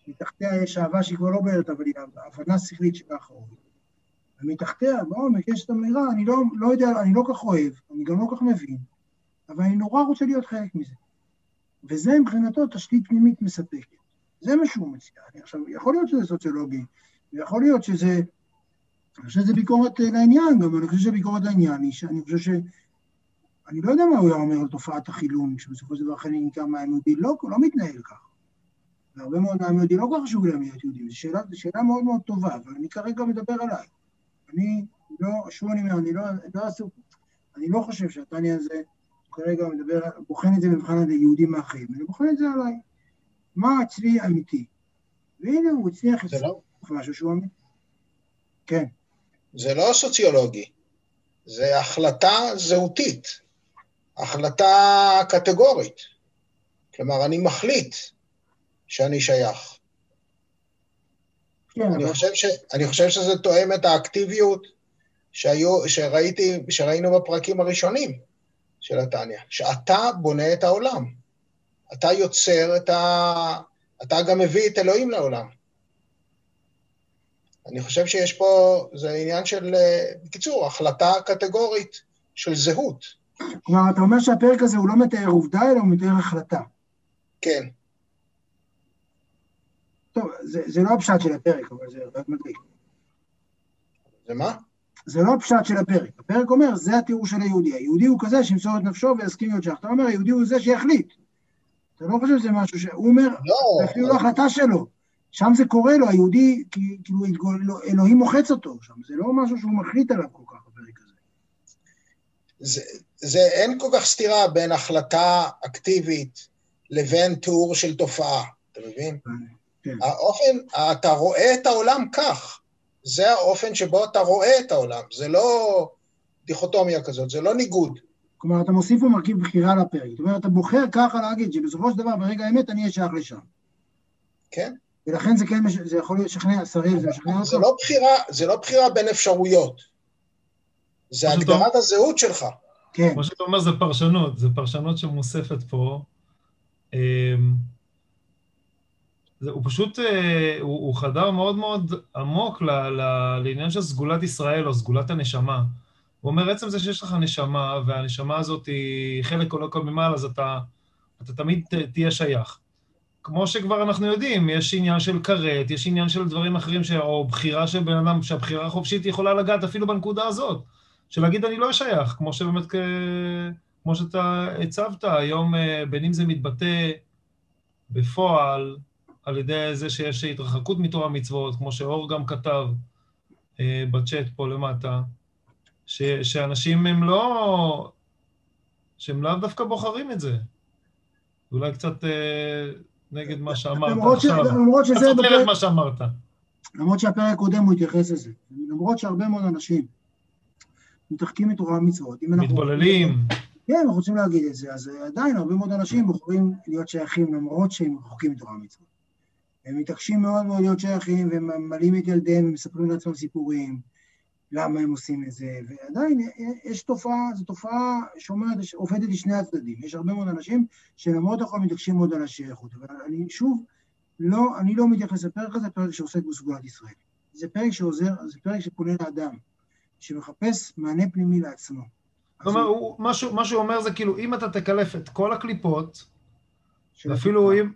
A: מתחתיה יש אהבה שהיא כבר לא בוערת, אבל היא הבנה שכלית שככה אוהבת. ומתחתיה, בעומק, יש את אמירה, אני לא, לא יודע, אני לא כך אוהב, אני גם לא כך מבין, אבל אני נורא רוצה להיות חלק מזה. וזה מבחינתו תשתית פנימית מספקת. זה מה שהוא מציע. עכשיו, יכול להיות שזה סוציולוגי, ויכול להיות שזה... אני חושב שזה ביקורת לעניין, גם אני חושב שביקורת לעניין היא שאני חושב ש... אני לא יודע מה הוא היה אומר על תופעת החילון, שבסופו של דבר חלק ניכר היהודי לא, לא מתנהל כך. והרבה מאוד מהעם היהודי לא כל כך חשוב להם להיות יהודים, זו שאלה, שאלה מאוד מאוד טובה, אבל אני כרגע מדבר עליי. אני לא, שוב אני אומר, אני לא, לא עסוק, אני לא חושב שהתניא הזה, כרגע מדבר, בוחן את זה במבחן היהודים מהחיים, אני בוחן את זה עליי. מה אצלי אמיתי? והנה הוא הצליח לצלוח לא... משהו שהוא אמיתי. כן.
E: זה לא סוציולוגי, זה החלטה זהותית. החלטה קטגורית. כלומר, אני מחליט שאני שייך. כן, אני, חושב ש, אני חושב שזה תואם את האקטיביות שהיו, שראיתי, שראינו בפרקים הראשונים של התניא, שאתה בונה את העולם. אתה יוצר את ה... אתה גם מביא את אלוהים לעולם. אני חושב שיש פה, זה עניין של, בקיצור, החלטה קטגורית של זהות.
A: כלומר, אתה אומר שהפרק הזה הוא לא מתאר עובדה, אלא הוא מתאר החלטה.
E: כן.
A: טוב, זה, זה לא הפשט של הפרק, אבל זה רק מדליק.
E: זה מה?
A: זה לא הפשט של הפרק. הפרק אומר, זה התיאור של היהודי. היהודי הוא כזה שימסור את נפשו ויסכים להיות שייך. אתה אומר, היהודי הוא זה שיחליט. אתה לא חושב שזה משהו ש... הוא אומר, לא, זה אפילו לא החלטה שלו. שם זה קורה לו, היהודי, כאילו אלוהים מוחץ אותו שם, זה לא משהו שהוא מחליט עליו כל כך בפרק הזה.
E: זה, זה אין כל כך סתירה בין החלטה אקטיבית לבין תיאור של תופעה, אתה מבין? כן. האופן, אתה רואה את העולם כך. זה האופן שבו אתה רואה את העולם, זה לא דיכוטומיה כזאת, זה לא ניגוד.
A: כלומר, אתה מוסיף פה מרכיב בחירה לפרק. זאת אומרת, אתה בוחר ככה להגיד שבסופו של דבר, ברגע האמת, אני אהיה שייך לשם.
E: כן.
A: ולכן זה כן, זה יכול לשכנע שרים, זה משכנע אותו.
E: זה לא בחירה, זה לא בחירה בין אפשרויות. זה הגדרת הזהות שלך.
C: כן. כמו שאתה אומר, זה פרשנות, זה פרשנות שמוספת פה. זה, הוא פשוט, אה, הוא, הוא חדר מאוד מאוד עמוק ל, ל, לעניין של סגולת ישראל או סגולת הנשמה. הוא אומר, עצם זה שיש לך נשמה, והנשמה הזאת היא חלק או לא כל ממעל, אז אתה, אתה תמיד תהיה שייך. כמו שכבר אנחנו יודעים, יש עניין של כרת, יש עניין של דברים אחרים, ש... או בחירה של בן אדם, שהבחירה החופשית יכולה לגעת אפילו בנקודה הזאת, של להגיד אני לא שייך, כמו שבאמת, כמו שאתה הצבת, היום אה, בין אם זה מתבטא בפועל, על ידי זה שיש התרחקות מתורה מצוות, כמו שאור גם כתב אה, בצ'אט פה למטה, ש, שאנשים הם לא... שהם לאו דווקא בוחרים את זה. אולי קצת אה, נגד מה שאמרת עכשיו. למרות שזה... סותר את מה שאמרת.
A: למרות שהפרק הקודם הוא התייחס לזה. למרות שהרבה מאוד אנשים מתרחקים מתורה ומצוות.
C: מתבוללים.
A: כן, אנחנו רוצים להגיד את זה, אז עדיין הרבה מאוד אנשים בוחרים להיות שייכים למרות שהם רחוקים מתורה ומצוות. הם מתעקשים מאוד מאוד להיות שייכים, וממלאים את ילדיהם, ומספרים לעצמם סיפורים, למה הם עושים את זה, ועדיין יש תופעה, זו תופעה שאומרת, עובדת לשני הצדדים. יש הרבה מאוד אנשים שלמרות הכל מתעקשים מאוד על השייכות, אבל אני שוב, לא, אני לא מתייחס לפרק הזה, פרק שעוסק בסגולת ישראל. זה פרק שעוזר, זה פרק שפונה לאדם, שמחפש מענה פנימי לעצמו.
C: זאת אומרת, מה שהוא אומר זה כאילו, אם אתה תקלף את כל הקליפות, ואפילו אם...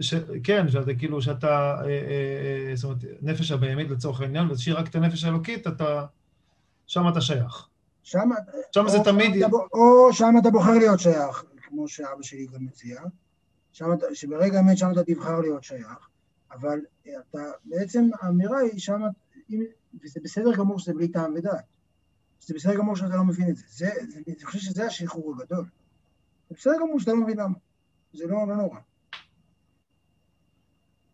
C: ש, כן, שאתה כאילו, שאתה, אה, אה, אה, זאת אומרת, נפש הבהמית לצורך העניין, ותשאיר רק את הנפש האלוקית, אתה, שם אתה שייך.
A: שם,
C: שם זה תמיד...
A: אתה, או שם אתה בוחר להיות שייך, כמו שאבא שלי גם מציע, שם, שברגע האמת שם אתה תבחר להיות שייך, אבל אתה, בעצם האמירה היא שם, וזה בסדר גמור שזה בלי טעם ודעת. זה בסדר גמור שאתה לא מבין את זה. זה, זה אני חושב שזה השחרור הגדול. זה בסדר גמור שאתה לא מבין למה. זה לא, לא נורא.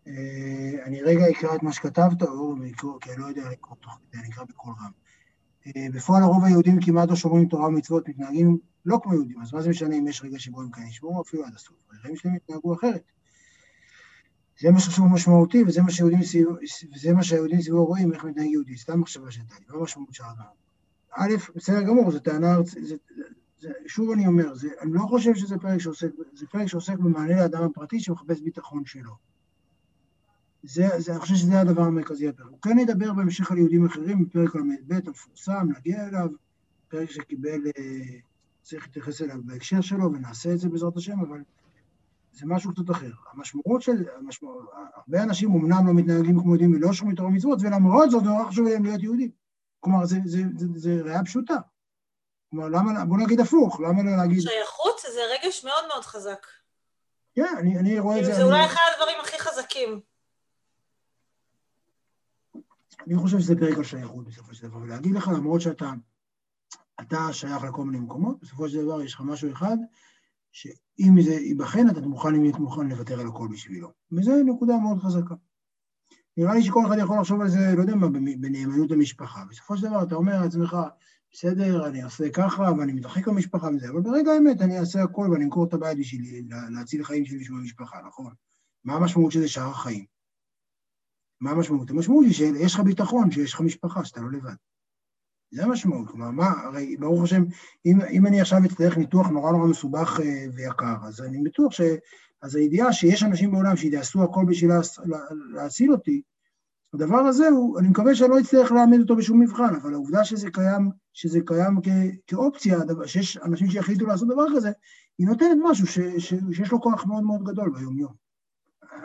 A: אה, אני רגע אקרא את מה שכתבת, או כי אני לא יודע לקרוא תוך כדי, אני אקרא בקול רם. אה, בפועל הרוב היהודים כמעט לא שומרים תורה ומצוות, מתנהגים לא כמו יהודים, אז מה זה משנה אם יש רגע שבו הם כן ישמעו אפילו עד הסוף, החיים שלהם יתנהגו אחרת. זה מה שחשוב משמעותי, וזה מה שהיהודים סביבו, וזה מה שהיהודים סביבו רואים, איך מתנהג יהודי, סתם מחשבה שהייתה לי, לא משמעות אדם. א', בסדר גמור, זו טענה, זה, שוב אני אומר, זה, אני לא חושב שזה פרק שעוסק, זה פרק שעוסק במענה לאדם הפרטי שמחפש ביטחון שלו. זה, זה, אני חושב שזה הדבר המרכזי בפרק. הוא כן ידבר בהמשך על יהודים אחרים, בפרק ל"ב המפורסם, נגיע אליו, פרק שקיבל, אה, צריך להתייחס אליו בהקשר שלו, ונעשה את זה בעזרת השם, אבל זה משהו קצת אחר. המשמעות של, המשמעות, הרבה אנשים אמנם לא מתנהגים כמו יהודים ולא שומעים תורה ומצוות, ולמרות זאת נורא חשוב להם להיות יהודים. כלומר, זה, זה, זה, זה, ראייה פשוטה. כלומר, למה, בוא נגיד הפוך, למה לא להגיד...
F: שייכות זה רגש מאוד מאוד חזק.
A: כן, אני, אני רואה את
F: זה... זה אולי אחד הדברים הכי חזקים.
A: אני חושב שזה פרק על שייכות בסופו של דבר, ולהגיד לך, למרות שאתה אתה שייך לכל מיני מקומות, בסופו של דבר יש לך משהו אחד, שאם זה ייבחן, אתה מוכן להיות מוכן לוותר על הכל בשבילו. וזו נקודה מאוד חזקה. נראה לי שכל אחד יכול לחשוב על זה, לא יודע מה, בנאמנות למשפחה. בסופו של דבר אתה אומר לעצמך, בסדר, אני אעשה ככה, ואני מתרחק במשפחה מזה, אבל ברגע האמת אני אעשה הכל ואני אמכור את הבית בשבילי, להציל חיים שלי בשביל המשפחה, נכון? מה המשמעות של זה שאר החיים? מה המשמעות? המשמעות היא שיש לך ביטחון, שיש לך משפחה, שאתה לא לבד. זה המשמעות, כלומר, מה, הרי ברוך השם, אם, אם אני עכשיו אצטרך ניתוח נורא נורא מסובך אה, ויקר, אז אני בטוח ש... אז הידיעה שיש אנשים בעולם שיעשו הכל בשביל לה, לה, להציל אותי, הדבר הזה הוא, אני מקווה שאני לא אצטרך להעמיד אותו בשום מבחן, אבל העובדה שזה קיים, שזה קיים כ, כאופציה, שיש אנשים שיחליטו לעשות דבר כזה, היא נותנת משהו ש, ש, שיש לו כוח מאוד מאוד גדול ביומיום.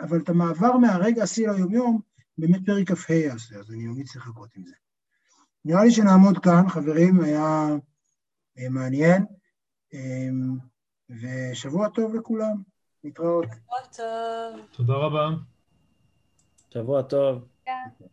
A: אבל את המעבר מהרגע השיא ליומיום, באמת פרק כ"ה יעשה, אז אני ממליץ לחכות עם זה. נראה לי שנעמוד כאן, חברים, היה אה, מעניין, אמ, ושבוע טוב לכולם. להתראות.
F: שבוע טוב.
C: תודה רבה.
B: שבוע טוב.
F: כן.